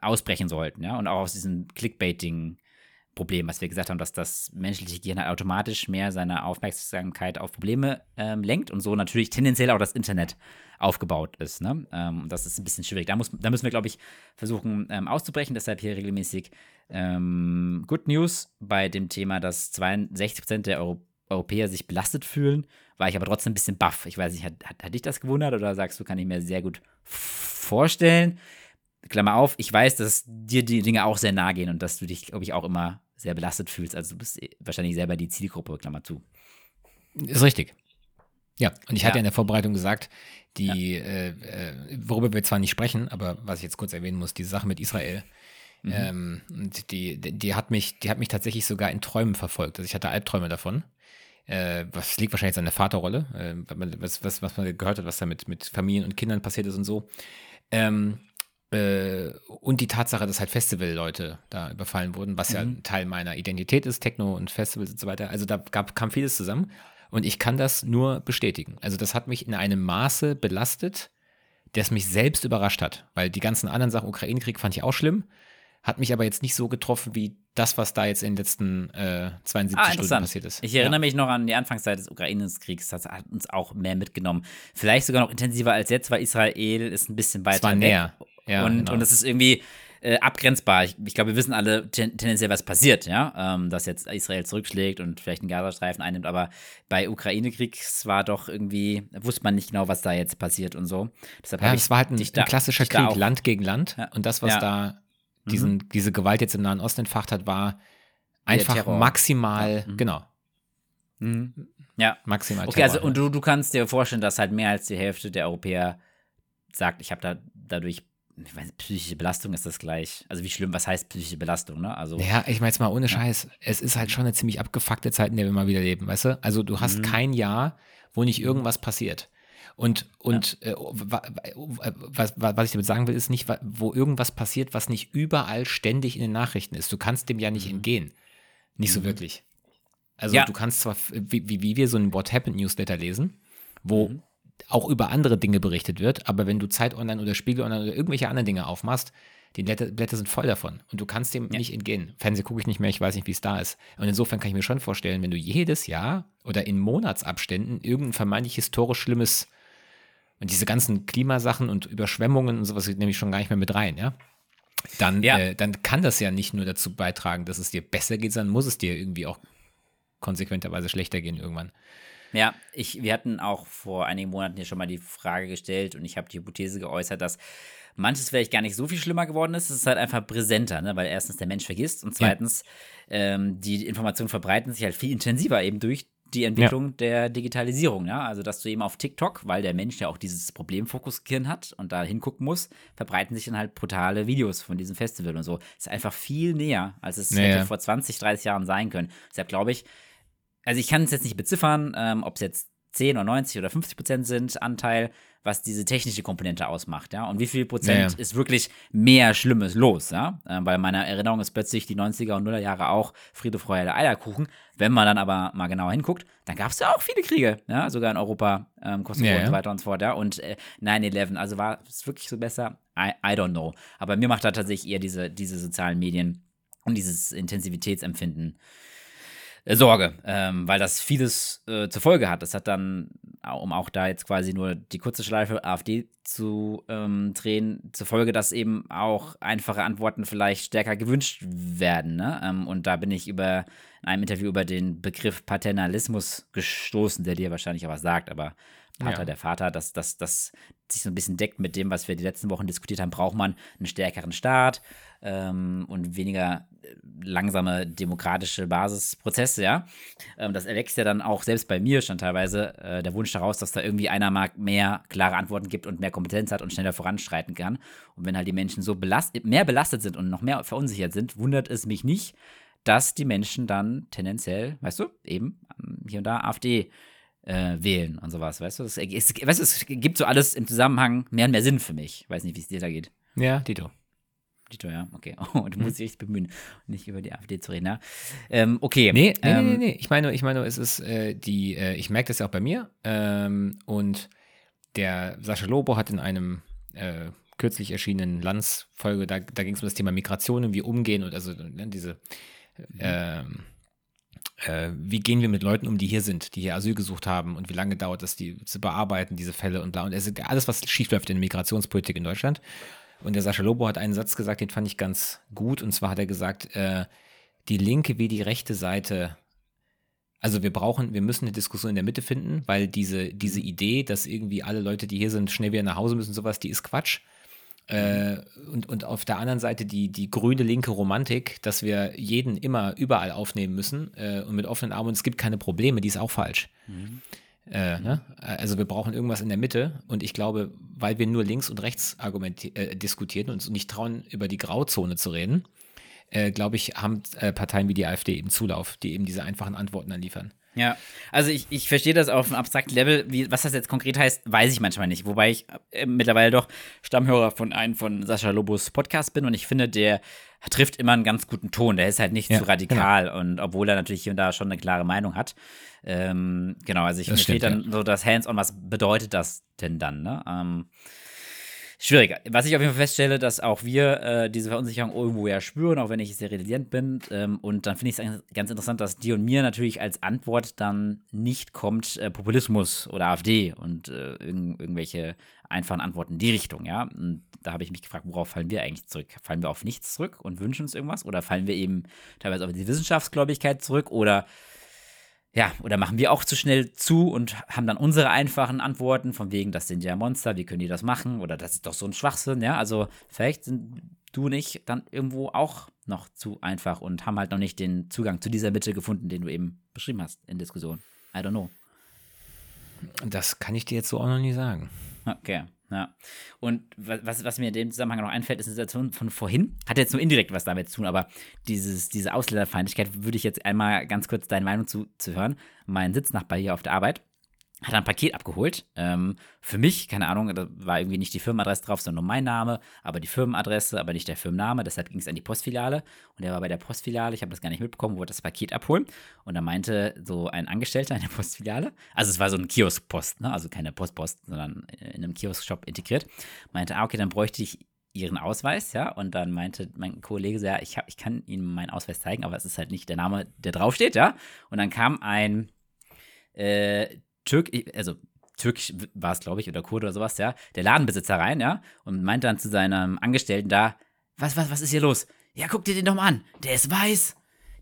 ausbrechen sollten. Ja? Und auch aus diesem Clickbaiting Problem, was wir gesagt haben, dass das menschliche Gehirn halt automatisch mehr seine Aufmerksamkeit auf Probleme ähm, lenkt und so natürlich tendenziell auch das Internet aufgebaut ist. Ne? Ähm, das ist ein bisschen schwierig. Da, muss, da müssen wir, glaube ich, versuchen ähm, auszubrechen. Deshalb hier regelmäßig ähm, Good News bei dem Thema, dass 62 Prozent der Euro Europäer sich belastet fühlen, war ich aber trotzdem ein bisschen baff. Ich weiß nicht, hat, hat, hat dich das gewundert oder sagst du, kann ich mir sehr gut vorstellen? Klammer auf, ich weiß, dass dir die Dinge auch sehr nahe gehen und dass du dich, glaube ich, auch immer sehr belastet fühlst. Also du bist wahrscheinlich selber die Zielgruppe, Klammer zu. Ist richtig. Ja, und ich ja. hatte in der Vorbereitung gesagt, die, ja. äh, äh, worüber wir zwar nicht sprechen, aber was ich jetzt kurz erwähnen muss, diese Sache mit Israel, mhm. ähm, die, die, die, hat mich, die hat mich tatsächlich sogar in Träumen verfolgt. Also ich hatte Albträume davon. Äh, was liegt wahrscheinlich an der Vaterrolle, äh, was, was, was man gehört hat, was da mit, mit Familien und Kindern passiert ist und so. Ähm, äh, und die Tatsache, dass halt Festivalleute da überfallen wurden, was mhm. ja ein Teil meiner Identität ist, Techno und Festivals und so weiter. Also da gab, kam vieles zusammen. Und ich kann das nur bestätigen. Also das hat mich in einem Maße belastet, das mich selbst überrascht hat. Weil die ganzen anderen Sachen, Ukraine-Krieg fand ich auch schlimm, hat mich aber jetzt nicht so getroffen wie das, was da jetzt in den letzten äh, 72 ah, Stunden passiert ist. Ich erinnere ja. mich noch an die Anfangszeit des Ukraine-Kriegs, das hat uns auch mehr mitgenommen. Vielleicht sogar noch intensiver als jetzt, weil Israel ist ein bisschen weiter war näher. Ja, und, genau. und es ist irgendwie, äh, abgrenzbar. Ich, ich glaube, wir wissen alle ten, tendenziell, was passiert, ja. Ähm, dass jetzt Israel zurückschlägt und vielleicht einen Gazastreifen einnimmt, aber bei Ukraine-Krieg war doch irgendwie, wusste man nicht genau, was da jetzt passiert und so. Deshalb ja, es war halt ein, ein klassischer Krieg, Land gegen Land. Ja. Und das, was ja. da diesen, mhm. diese Gewalt jetzt im Nahen Osten entfacht hat, war einfach maximal, mhm. genau. Mhm. Ja. Maximal. Okay, Terror, also und du, du kannst dir vorstellen, dass halt mehr als die Hälfte der Europäer sagt, ich habe da dadurch weiß, psychische Belastung ist das gleich. Also wie schlimm, was heißt psychische Belastung, ne? Also, ja, ich meine jetzt mal ohne Scheiß, es ist halt schon eine ziemlich abgefuckte Zeit, in der wir mal wieder leben, weißt du? Also du hast mhm. kein Jahr, wo nicht irgendwas passiert. Und, und ja. äh, was, was ich damit sagen will, ist nicht, wo irgendwas passiert, was nicht überall ständig in den Nachrichten ist. Du kannst dem ja nicht mhm. entgehen. Nicht so mhm. wirklich. Also ja. du kannst zwar, wie, wie wir so ein What Happened Newsletter lesen, wo mhm auch über andere Dinge berichtet wird, aber wenn du Zeit Online oder Spiegel Online oder irgendwelche anderen Dinge aufmachst, die Blätter, Blätter sind voll davon und du kannst dem ja. nicht entgehen. Fernsehen gucke ich nicht mehr, ich weiß nicht, wie es da ist. Und insofern kann ich mir schon vorstellen, wenn du jedes Jahr oder in Monatsabständen irgendein vermeintlich historisch schlimmes und diese ganzen Klimasachen und Überschwemmungen und sowas nehme ich schon gar nicht mehr mit rein, ja. Dann, ja. Äh, dann kann das ja nicht nur dazu beitragen, dass es dir besser geht, sondern muss es dir irgendwie auch konsequenterweise schlechter gehen irgendwann. Ja, ich, wir hatten auch vor einigen Monaten hier schon mal die Frage gestellt und ich habe die Hypothese geäußert, dass manches vielleicht gar nicht so viel schlimmer geworden ist. Es ist halt einfach präsenter, ne? weil erstens der Mensch vergisst und zweitens ja. ähm, die Informationen verbreiten sich halt viel intensiver eben durch die Entwicklung ja. der Digitalisierung. Ja? Also, dass du eben auf TikTok, weil der Mensch ja auch dieses Problemfokusgehirn hat und da hingucken muss, verbreiten sich dann halt brutale Videos von diesem Festival und so. Ist einfach viel näher, als es naja. hätte vor 20, 30 Jahren sein können. Deshalb glaube ich, also ich kann es jetzt nicht beziffern, ähm, ob es jetzt 10 oder 90 oder 50 Prozent sind Anteil, was diese technische Komponente ausmacht, ja. Und wie viel Prozent ja, ist wirklich mehr Schlimmes los, ja. Äh, weil meiner Erinnerung ist plötzlich die 90er und 0er Jahre auch Friede, Freude, Eierkuchen. Wenn man dann aber mal genauer hinguckt, dann gab es ja auch viele Kriege, ja, sogar in Europa, ähm, Kosovo ja, und so weiter und so fort, ja. Und äh, 9-11, also war es wirklich so besser? I, I don't know. Aber mir macht da tatsächlich eher diese, diese sozialen Medien und dieses Intensivitätsempfinden Sorge, ähm, weil das vieles äh, zur Folge hat. Das hat dann, um auch da jetzt quasi nur die kurze Schleife AfD zu ähm, drehen, zur Folge, dass eben auch einfache Antworten vielleicht stärker gewünscht werden. Ne? Ähm, und da bin ich über in einem Interview über den Begriff Paternalismus gestoßen, der dir wahrscheinlich auch was sagt, aber Vater, ja. der Vater, dass das, das sich so ein bisschen deckt mit dem, was wir die letzten Wochen diskutiert haben, braucht man einen stärkeren Staat ähm, und weniger äh, langsame demokratische Basisprozesse, ja. Ähm, das erwächst ja dann auch selbst bei mir schon teilweise äh, der Wunsch daraus, dass da irgendwie einer mal mehr klare Antworten gibt und mehr Kompetenz hat und schneller voranschreiten kann. Und wenn halt die Menschen so belast mehr belastet sind und noch mehr verunsichert sind, wundert es mich nicht, dass die Menschen dann tendenziell, weißt du, eben ähm, hier und da AfD äh, wählen und sowas, weißt du? Es, es, weißt du, es gibt so alles im Zusammenhang mehr und mehr Sinn für mich. Weiß nicht, wie es dir da geht. Ja, Dito. Dito, ja, okay. [laughs] Oh, du musst dich echt bemühen, nicht über die AfD zu reden, ja. Ähm, okay. Nee, nee, ähm, nee, nee, Ich meine, ich meine, es ist äh, die, äh, ich merke das ja auch bei mir. Ähm, und der Sascha Lobo hat in einem äh, kürzlich erschienenen Landsfolge, da, da ging es um das Thema Migration und wie umgehen und also ne, diese mhm. ähm, äh, wie gehen wir mit Leuten um, die hier sind, die hier Asyl gesucht haben und wie lange dauert es, die zu bearbeiten, diese Fälle und bla. Und ist alles, was schiefläuft in der Migrationspolitik in Deutschland. Und der Sascha Lobo hat einen Satz gesagt, den fand ich ganz gut. Und zwar hat er gesagt, äh, die linke wie die rechte Seite, also wir brauchen, wir müssen eine Diskussion in der Mitte finden, weil diese, diese Idee, dass irgendwie alle Leute, die hier sind, schnell wieder nach Hause müssen, sowas, die ist Quatsch. Äh, und, und auf der anderen Seite die, die grüne linke Romantik, dass wir jeden immer überall aufnehmen müssen äh, und mit offenen Armen und es gibt keine Probleme, die ist auch falsch. Mhm. Äh, ne? Also wir brauchen irgendwas in der Mitte und ich glaube, weil wir nur links und rechts äh, diskutieren und uns nicht trauen, über die Grauzone zu reden, äh, glaube ich, haben äh, Parteien wie die AfD eben Zulauf, die eben diese einfachen Antworten dann liefern. Ja, also ich, ich verstehe das auf einem abstrakten Level. Wie, was das jetzt konkret heißt, weiß ich manchmal nicht. Wobei ich äh, mittlerweile doch Stammhörer von einem von Sascha Lobos Podcast bin und ich finde, der trifft immer einen ganz guten Ton. Der ist halt nicht ja, zu radikal genau. und obwohl er natürlich hier und da schon eine klare Meinung hat. Ähm, genau, also ich verstehe dann ja. so das Hands-on, was bedeutet das denn dann, ne? Ähm, schwierig. Was ich auf jeden Fall feststelle, dass auch wir äh, diese Verunsicherung irgendwo ja spüren, auch wenn ich sehr resilient bin. Ähm, und dann finde ich es ganz interessant, dass dir und mir natürlich als Antwort dann nicht kommt äh, Populismus oder AfD und äh, irg irgendwelche einfachen Antworten in die Richtung, ja. Und da habe ich mich gefragt, worauf fallen wir eigentlich zurück? Fallen wir auf nichts zurück und wünschen uns irgendwas? Oder fallen wir eben teilweise auf die Wissenschaftsgläubigkeit zurück? Oder ja, oder machen wir auch zu schnell zu und haben dann unsere einfachen Antworten, von wegen, das sind ja Monster, wie können die das machen? Oder das ist doch so ein Schwachsinn, ja. Also vielleicht sind du und ich dann irgendwo auch noch zu einfach und haben halt noch nicht den Zugang zu dieser Mitte gefunden, den du eben beschrieben hast in Diskussion. I don't know. Das kann ich dir jetzt so auch noch nie sagen. Okay. Ja. Und was, was mir in dem Zusammenhang noch einfällt, ist eine Situation von vorhin. Hat jetzt nur indirekt was damit zu tun, aber dieses, diese Ausländerfeindlichkeit würde ich jetzt einmal ganz kurz deine Meinung zu, zu hören. Mein Sitznachbar hier auf der Arbeit hat ein Paket abgeholt. Ähm, für mich, keine Ahnung, da war irgendwie nicht die Firmenadresse drauf, sondern nur mein Name, aber die Firmenadresse, aber nicht der Firmenname. Deshalb ging es an die Postfiliale und er war bei der Postfiliale. Ich habe das gar nicht mitbekommen, wollte das Paket abholen. Und da meinte so ein Angestellter in der Postfiliale, also es war so ein Kioskpost, ne? also keine Postpost, sondern in einem Kioskshop integriert, meinte, ah, okay, dann bräuchte ich ihren Ausweis, ja, und dann meinte mein Kollege so, ja, ich, hab, ich kann Ihnen meinen Ausweis zeigen, aber es ist halt nicht der Name, der draufsteht, ja. Und dann kam ein äh, Türk, also Türkisch war es, glaube ich, oder Kurde oder sowas, ja, der Ladenbesitzer rein, ja, und meinte dann zu seinem Angestellten da, was, was, was ist hier los? Ja, guck dir den doch mal an. Der ist weiß.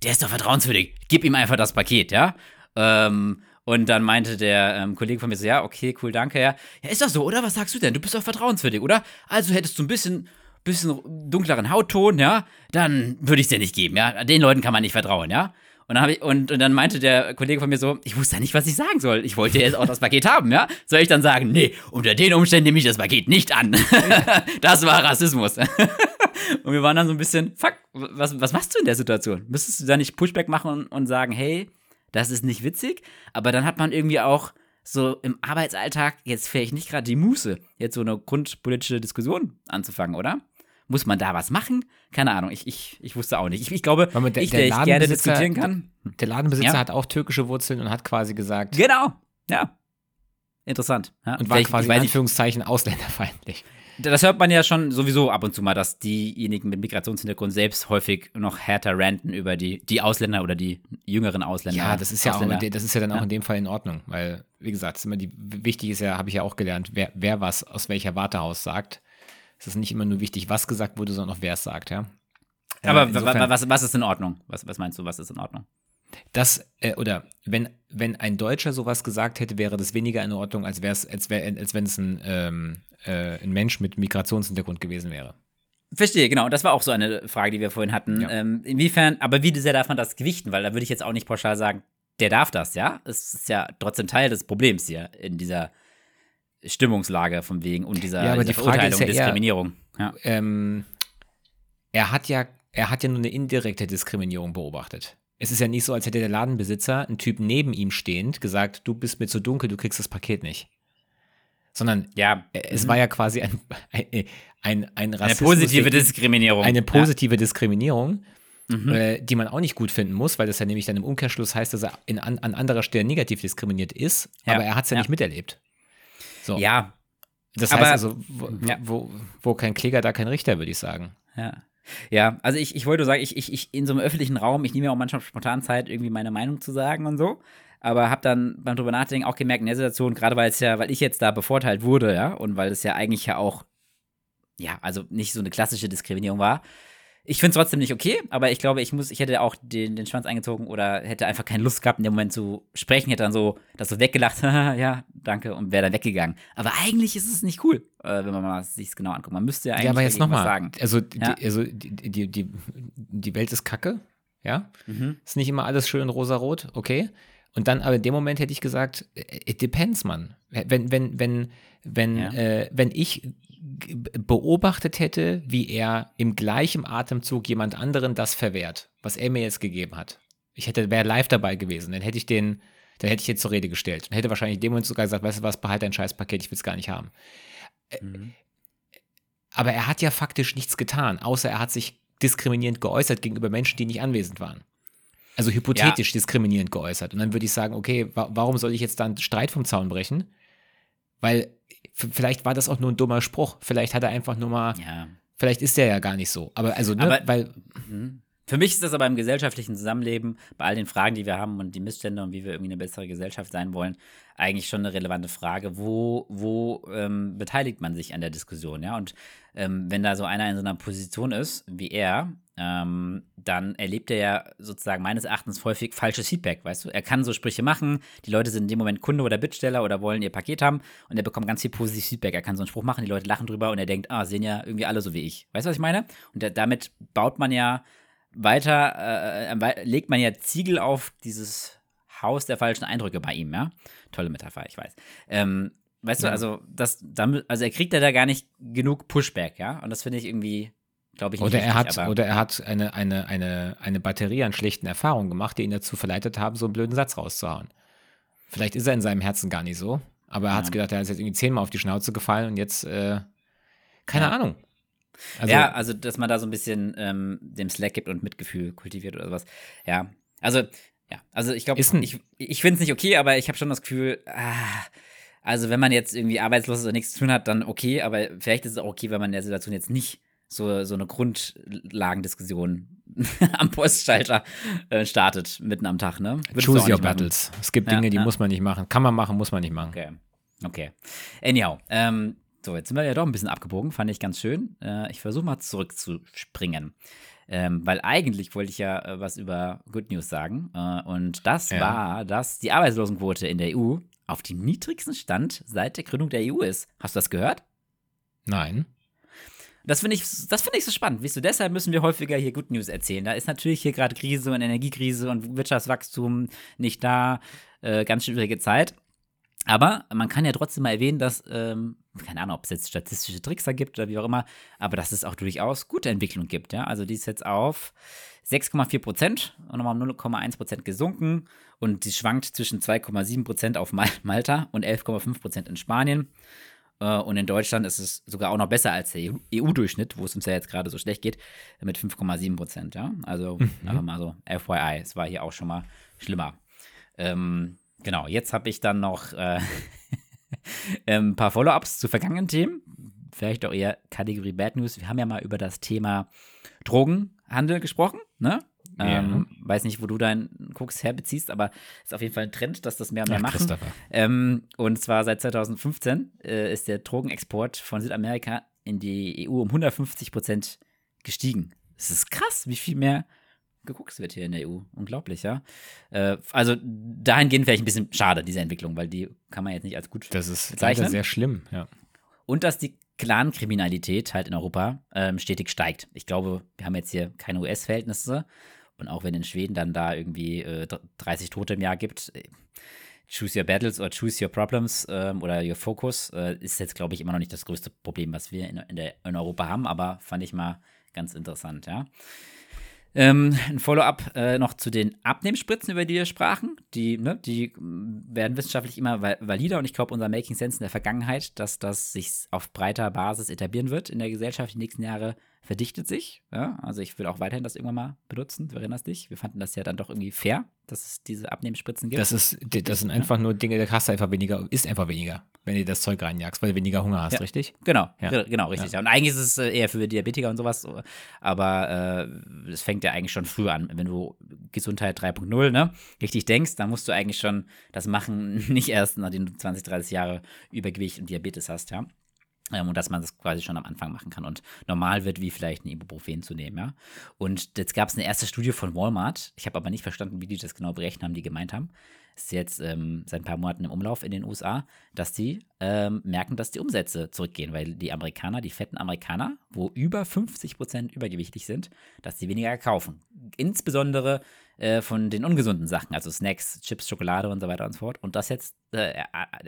Der ist doch vertrauenswürdig. Gib ihm einfach das Paket, ja. Ähm, und dann meinte der ähm, Kollege von mir so, ja, okay, cool, danke, ja. Ja, ist doch so, oder? Was sagst du denn? Du bist doch vertrauenswürdig, oder? Also hättest du ein bisschen, bisschen dunkleren Hautton, ja, dann würde ich es dir nicht geben, ja. Den Leuten kann man nicht vertrauen, ja. Und dann, ich, und, und dann meinte der Kollege von mir so, ich wusste ja nicht, was ich sagen soll. Ich wollte jetzt auch das Paket haben, ja? Soll ich dann sagen, nee, unter den Umständen nehme ich das Paket nicht an. [laughs] das war Rassismus. [laughs] und wir waren dann so ein bisschen, fuck, was, was machst du in der Situation? Müsstest du da nicht Pushback machen und, und sagen, hey, das ist nicht witzig? Aber dann hat man irgendwie auch so im Arbeitsalltag jetzt vielleicht nicht gerade die Muße, jetzt so eine grundpolitische Diskussion anzufangen, oder? Muss man da was machen? Keine Ahnung, ich, ich, ich wusste auch nicht. Ich, ich glaube, der, ich, der, der ich gerne diskutieren kann. Der Ladenbesitzer ja. hat auch türkische Wurzeln und hat quasi gesagt. Genau, ja. Interessant. Ja. Und war quasi in Anführungszeichen ausländerfeindlich. Das hört man ja schon sowieso ab und zu mal, dass diejenigen mit Migrationshintergrund selbst häufig noch härter ranten über die, die Ausländer oder die jüngeren Ausländer. Ja, das ist ja, auch, das ist ja dann auch ja. in dem Fall in Ordnung, weil, wie gesagt, immer die, wichtig ist ja, habe ich ja auch gelernt, wer, wer was aus welcher Warte aus sagt. Es ist nicht immer nur wichtig, was gesagt wurde, sondern auch wer es sagt, ja. Aber insofern, was, was ist in Ordnung? Was, was meinst du, was ist in Ordnung? Das, äh, oder wenn, wenn ein Deutscher sowas gesagt hätte, wäre das weniger in Ordnung, als, als, wär, als wenn es ein, ähm, äh, ein Mensch mit Migrationshintergrund gewesen wäre. Verstehe, genau. Das war auch so eine Frage, die wir vorhin hatten. Ja. Ähm, inwiefern, aber wie sehr darf man das gewichten? Weil da würde ich jetzt auch nicht pauschal sagen, der darf das, ja? Es ist ja trotzdem Teil des Problems hier in dieser Stimmungslage von wegen und dieser, ja, aber dieser die Frage ist ja Diskriminierung. Eher, ja. ähm, er hat ja, er hat ja nur eine indirekte Diskriminierung beobachtet. Es ist ja nicht so, als hätte der Ladenbesitzer einen Typ neben ihm stehend gesagt, du bist mir zu dunkel, du kriegst das Paket nicht. Sondern ja, es mhm. war ja quasi ein, ein, ein, ein Rassismus. Eine positive Diskriminierung. Eine positive ja. Diskriminierung. Mhm. Äh, die man auch nicht gut finden muss, weil das ja nämlich dann im Umkehrschluss heißt, dass er in, an, an anderer Stelle negativ diskriminiert ist, ja. aber er hat es ja, ja, nicht miterlebt. So. Ja. Das heißt also, wo, ja. wo, wo, kein Kläger, da kein Richter, würde ich sagen. Ja. Ja, also ich, ich wollte sagen, ich, ich, ich in so einem öffentlichen Raum, ich nehme ja auch manchmal spontan Zeit, irgendwie meine Meinung zu sagen und so. Aber habe dann beim drüber nachdenken auch gemerkt, in der Situation, gerade weil es ja, weil ich jetzt da bevorteilt wurde, ja, und weil es ja eigentlich ja auch, ja, also nicht so eine klassische Diskriminierung war, ich finde es trotzdem nicht okay, aber ich glaube, ich muss, ich hätte auch den, den Schwanz eingezogen oder hätte einfach keine Lust gehabt, in dem Moment zu sprechen, hätte dann so das so weggelacht, [laughs] ja, danke, und wäre dann weggegangen. Aber eigentlich ist es nicht cool, äh, wenn man mal sich es genau anguckt. Man müsste ja eigentlich ja, aber jetzt noch mal, sagen. Also, ja. die, also die, die, die, die Welt ist kacke, ja. Mhm. Ist nicht immer alles schön rosarot, okay. Und dann, aber in dem Moment hätte ich gesagt, it depends, man. Wenn, wenn, wenn, wenn, ja. äh, wenn ich beobachtet hätte, wie er im gleichen Atemzug jemand anderen das verwehrt, was er mir jetzt gegeben hat. Ich hätte, wäre live dabei gewesen, dann hätte ich den, dann hätte ich jetzt zur Rede gestellt. Dann hätte wahrscheinlich in dem Moment sogar gesagt, weißt du was, behalte dein Scheißpaket, ich will es gar nicht haben. Äh, mhm. Aber er hat ja faktisch nichts getan, außer er hat sich diskriminierend geäußert gegenüber Menschen, die nicht anwesend waren. Also hypothetisch ja. diskriminierend geäußert. Und dann würde ich sagen, okay, wa warum soll ich jetzt dann Streit vom Zaun brechen? Weil vielleicht war das auch nur ein dummer Spruch. Vielleicht hat er einfach nur mal, Ja. vielleicht ist der ja gar nicht so. Aber also, ne, Aber- weil, Für mich ist das aber im gesellschaftlichen Zusammenleben, bei all den Fragen, die wir haben und die Missstände und wie wir irgendwie eine bessere Gesellschaft sein wollen, eigentlich schon eine relevante Frage. Wo, wo ähm, beteiligt man sich an der Diskussion? Ja, und ähm, wenn da so einer in so einer Position ist wie er, ähm, dann erlebt er ja sozusagen meines Erachtens häufig falsches Feedback, weißt du? Er kann so Sprüche machen, die Leute sind in dem Moment Kunde oder Bittsteller oder wollen ihr Paket haben und er bekommt ganz viel positives Feedback. Er kann so einen Spruch machen, die Leute lachen drüber und er denkt, ah, sehen ja irgendwie alle so wie ich. Weißt du, was ich meine? Und da, damit baut man ja weiter, äh, äh, wei- legt man ja Ziegel auf dieses Haus der falschen Eindrücke bei ihm, ja? Tolle Metapher, ich weiß. Ähm, weißt du, Ja. also das, also er kriegt ja da gar nicht genug Pushback, ja? Und das finde ich irgendwie, glaube ich, nicht oder er richtig, hat, oder er hat eine, eine, eine, eine Batterie an schlechten Erfahrungen gemacht, die ihn dazu verleitet haben, so einen blöden Satz rauszuhauen. Vielleicht ist er in seinem Herzen gar nicht so, aber er hat Ja. gedacht, er ist jetzt irgendwie zehnmal auf die Schnauze gefallen und jetzt, äh, keine Ja. Ahnung. Also, ja, also dass man da so ein bisschen ähm, dem Slack gibt und Mitgefühl kultiviert oder sowas. Ja, also, ja, also ich glaube, ich, ich finde es nicht okay, aber ich habe schon das Gefühl, ah, also wenn man jetzt irgendwie arbeitslos ist und nichts zu tun hat, dann okay, aber vielleicht ist es auch okay, wenn man in der Situation jetzt nicht so, so eine Grundlagendiskussion [laughs] am Postschalter äh, startet, mitten am Tag, ne? Würdest choose your nicht machen? battles. Es gibt Ja, Dinge, die ja. muss man nicht machen. Kann man machen, muss man nicht machen. Okay. Okay. Anyhow, ähm, so, jetzt sind wir ja doch ein bisschen abgebogen, fand ich ganz schön. Äh, ich versuche mal zurückzuspringen. Ähm, weil eigentlich wollte ich ja äh, was über Good News sagen. Äh, und das Ja. war, dass die Arbeitslosenquote in der EU auf dem niedrigsten Stand seit der Gründung der EU ist. Hast du das gehört? Nein. Das finde ich, das finde ich so spannend. Weißt du, deshalb müssen wir häufiger hier Good News erzählen. Da ist natürlich hier gerade Krise und Energiekrise und Wirtschaftswachstum nicht da. Äh, ganz schwierige Zeit. Aber man kann ja trotzdem mal erwähnen, dass, ähm, keine Ahnung, ob es jetzt statistische Tricks da gibt oder wie auch immer, aber dass es auch durchaus gute Entwicklung gibt. Ja? Also die ist jetzt auf 6,4 Prozent und nochmal um 0,1 Prozent gesunken und die schwankt zwischen 2,7 Prozent auf Mal Malta und 11,5 Prozent in Spanien. Äh, Und in Deutschland ist es sogar auch noch besser als der EU-Durchschnitt, wo es uns ja jetzt gerade so schlecht geht, mit 5,7 Prozent. Ja? Also einfach mal so FYI, es war hier auch schon mal schlimmer. Ähm, genau, jetzt habe ich dann noch äh, ein [laughs] paar Follow-ups zu vergangenen Themen. Vielleicht auch eher Kategorie Bad News. Wir haben ja mal über das Thema Drogenhandel gesprochen, ne? Ja. Ähm, weiß nicht, wo du deinen Koks herbeziehst, aber ist auf jeden Fall ein Trend, dass das mehr und mehr Ach, machen. Ähm, und zwar seit 2015 äh, ist der Drogenexport von Südamerika in die EU um 150 Prozent gestiegen. Das ist krass, wie viel mehr geguckt wird hier in der EU. Unglaublich, ja. Äh, also dahingehend wäre ich ein bisschen schade, diese Entwicklung, weil die kann man jetzt nicht als gut Das ist bezeichnen. leider sehr schlimm, ja. Und dass die Clan-Kriminalität halt in Europa ähm, stetig steigt. Ich glaube, wir haben jetzt hier keine US-Verhältnisse. Und auch wenn in Schweden dann da irgendwie äh, 30 Tote im Jahr gibt, äh, choose your battles or choose your problems ähm, oder your focus, äh, ist jetzt, glaube ich, immer noch nicht das größte Problem, was wir in, in, der, in Europa haben. Aber fand ich mal ganz interessant, ja. Ähm, ein Follow-up äh, noch zu den Abnehmspritzen, über die wir sprachen. Die, ne, die m, werden wissenschaftlich immer val- valider und ich glaube, unser Making Sense in der Vergangenheit, dass das sich auf breiter Basis etablieren wird in der Gesellschaft die nächsten Jahre, verdichtet sich. Ja? Also ich will auch weiterhin das irgendwann mal benutzen. Du erinnerst dich? Wir fanden das ja dann doch irgendwie fair, dass es diese Abnehmspritzen gibt. Das, ist, das sind einfach nur Dinge, da hast du einfach weniger, ist einfach weniger, wenn du das Zeug reinjagst, weil du weniger Hunger hast, Ja. richtig? Genau, Ja. ge- genau, richtig. Ja. Und eigentlich ist es äh, eher für Diabetiker und sowas, so. aber äh, es fängt ja eigentlich schon früh an. Wenn du Gesundheit 3.0, ne, richtig denkst, dann musst du eigentlich schon das machen, [laughs] nicht erst, nachdem du 20, 30 Jahre Übergewicht und Diabetes hast, ja. Ähm, und dass man das quasi schon am Anfang machen kann und normal wird, wie vielleicht ein Ibuprofen zu nehmen, ja. Und jetzt gab es eine erste Studie von Walmart. Ich habe aber nicht verstanden, wie die das genau berechnet haben, die gemeint haben. Ist jetzt ähm, seit ein paar Monaten im Umlauf in den USA, dass die ähm, merken, dass die Umsätze zurückgehen, weil die Amerikaner, die fetten Amerikaner, wo über 50 Prozent übergewichtig sind, dass die weniger kaufen. Insbesondere äh, von den ungesunden Sachen, also Snacks, Chips, Schokolade und so weiter und so fort. Und dass jetzt äh,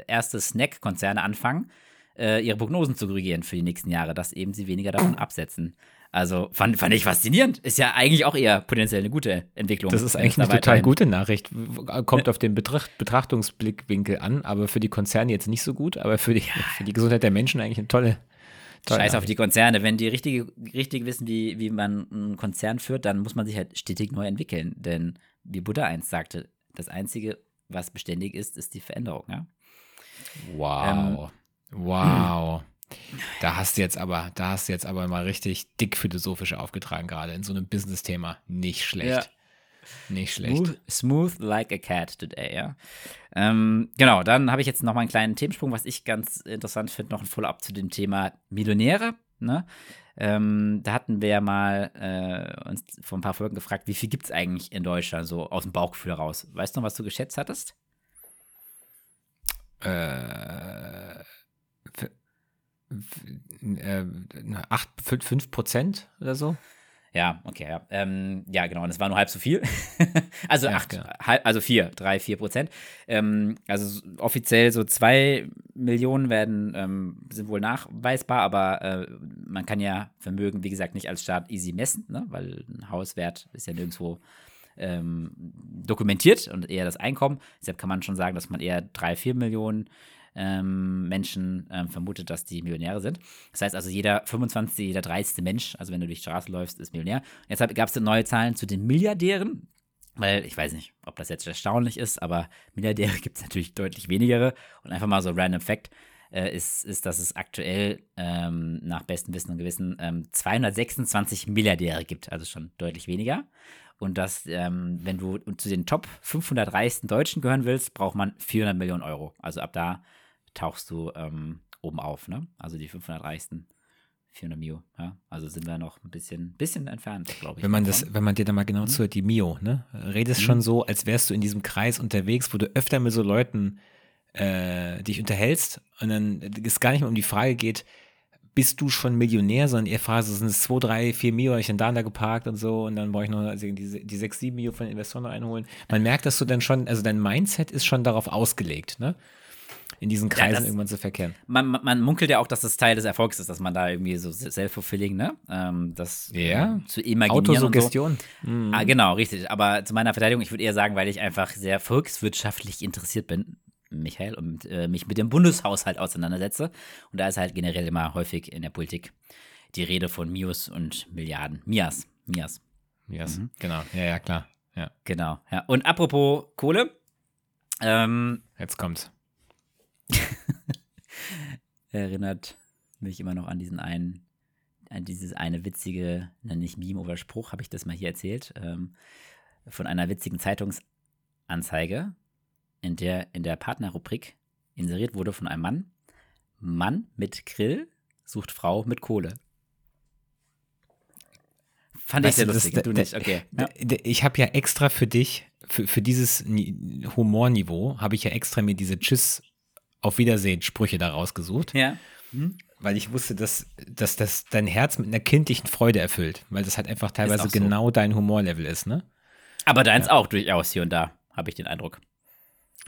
erste Snack-Konzerne anfangen, äh, ihre Prognosen zu korrigieren für die nächsten Jahre, dass eben sie weniger davon absetzen. Also fand, fand ich faszinierend. Ist ja eigentlich auch eher potenziell eine gute Entwicklung. Das ist eigentlich eine total gute Nachricht. Kommt auf den Betracht, Betrachtungsblickwinkel an, aber für die Konzerne jetzt nicht so gut, aber für die, für die Gesundheit der Menschen eigentlich eine tolle. tolle Scheiß auf die Konzerne. Wenn die richtig, richtig wissen, wie, wie man einen Konzern führt, dann muss man sich halt stetig neu entwickeln. Denn wie Buddha einst sagte, das Einzige, was beständig ist, ist die Veränderung. Ja? Wow. Wow. Da hast du jetzt aber, da hast du jetzt aber mal richtig dick philosophisch aufgetragen, gerade in so einem Business-Thema. Nicht schlecht. Ja. Nicht schlecht. Smooth, smooth, like a cat today, ja. Ähm, genau, dann habe ich jetzt noch mal einen kleinen Themensprung, was ich ganz interessant finde, noch ein Follow-up zu dem Thema Millionäre. Ne? Ähm, da hatten wir ja mal äh, uns vor ein paar Folgen gefragt, wie viel gibt es eigentlich in Deutschland, so aus dem Bauchgefühl raus. Weißt du noch, was du geschätzt hattest? Äh, äh, 8, 5 Prozent oder so? Ja, okay, ja. Ähm, ja, genau. Und es war nur halb so viel. [laughs] also ja, acht, genau. halb, also vier, drei, vier Prozent. Ähm, also offiziell so zwei Millionen werden, ähm, sind wohl nachweisbar, aber äh, man kann ja Vermögen, wie gesagt, nicht als Staat easy messen, ne? weil ein Hauswert ist ja nirgendwo ähm, dokumentiert und eher das Einkommen. Deshalb kann man schon sagen, dass man eher drei, vier Millionen ähm, Menschen ähm, vermutet, dass die Millionäre sind. Das heißt also, jeder 25., jeder 30. Mensch, also wenn du durch die Straße läufst, ist Millionär. Jetzt gab es neue Zahlen zu den Milliardären. Weil ich weiß nicht, ob das jetzt erstaunlich ist, aber Milliardäre [laughs] gibt es natürlich deutlich wenigere. Und einfach mal so random Fact äh, ist, ist, dass es aktuell ähm, nach bestem Wissen und Gewissen ähm, 226 Milliardäre gibt, also schon deutlich weniger. Und dass, ähm, wenn du zu den Top 500 reichsten Deutschen gehören willst, braucht man 400 Millionen Euro. Also ab da tauchst du ähm, oben auf, ne? Also die 500 reichsten. 400 Mio, ja. Also sind wir noch ein bisschen, bisschen entfernt, glaube ich. Wenn man das, wenn man dir da mal genau mhm. zuhört, die Mio, ne? Redest mhm. schon so, als wärst du in diesem Kreis unterwegs, wo du öfter mit so Leuten äh, dich unterhältst und dann es gar nicht mehr um die Frage geht, bist du schon Millionär, sondern ihr fragt, sind es 2, 3, 4 Mio, habe ich denn da und da geparkt und so und dann brauche ich noch also die, die 6, 7 Mio von den Investoren einholen. Man merkt, dass du dann schon, also dein Mindset ist schon darauf ausgelegt, ne? In diesen Kreisen ja, das, irgendwann zu verkehren. Man, man, munkelt ja auch, dass das Teil des Erfolgs ist, dass man da irgendwie so self-fulfilling, ne? Ähm, das ja. zu imaginieren. Autosuggestion. So. Mhm. Ah, genau, richtig. Aber zu meiner Verteidigung, ich würde eher sagen, weil ich einfach sehr volkswirtschaftlich interessiert bin, Michael und äh, mich mit dem Bundeshaushalt auseinandersetze. Und da ist halt generell immer häufig in der Politik die Rede von Mios und Milliarden. Mias. Mias. Mias, mhm. genau. Ja, ja, klar. Ja. Genau. Ja. Und apropos Kohle. Ähm, Jetzt kommt's. [laughs] erinnert mich immer noch an diesen einen, an dieses eine witzige, nenne ich Meme oder Spruch, habe ich das mal hier erzählt, ähm, von einer witzigen Zeitungsanzeige, in der in der Partnerrubrik inseriert wurde von einem Mann. Mann mit Grill sucht Frau mit Kohle. Fand weißt ich sehr lustig. Das, du nicht, okay. Ja. Ich habe ja extra für dich, für, für dieses Humorniveau, habe ich ja extra mir diese Tschüss, auf Wiedersehen Sprüche da rausgesucht. Ja. Mhm. Weil ich wusste, dass, dass das dein Herz mit einer kindlichen Freude erfüllt, weil das halt einfach teilweise genau so. dein Humorlevel ist, ne? Aber deins ja. auch durchaus hier und da, habe ich den Eindruck.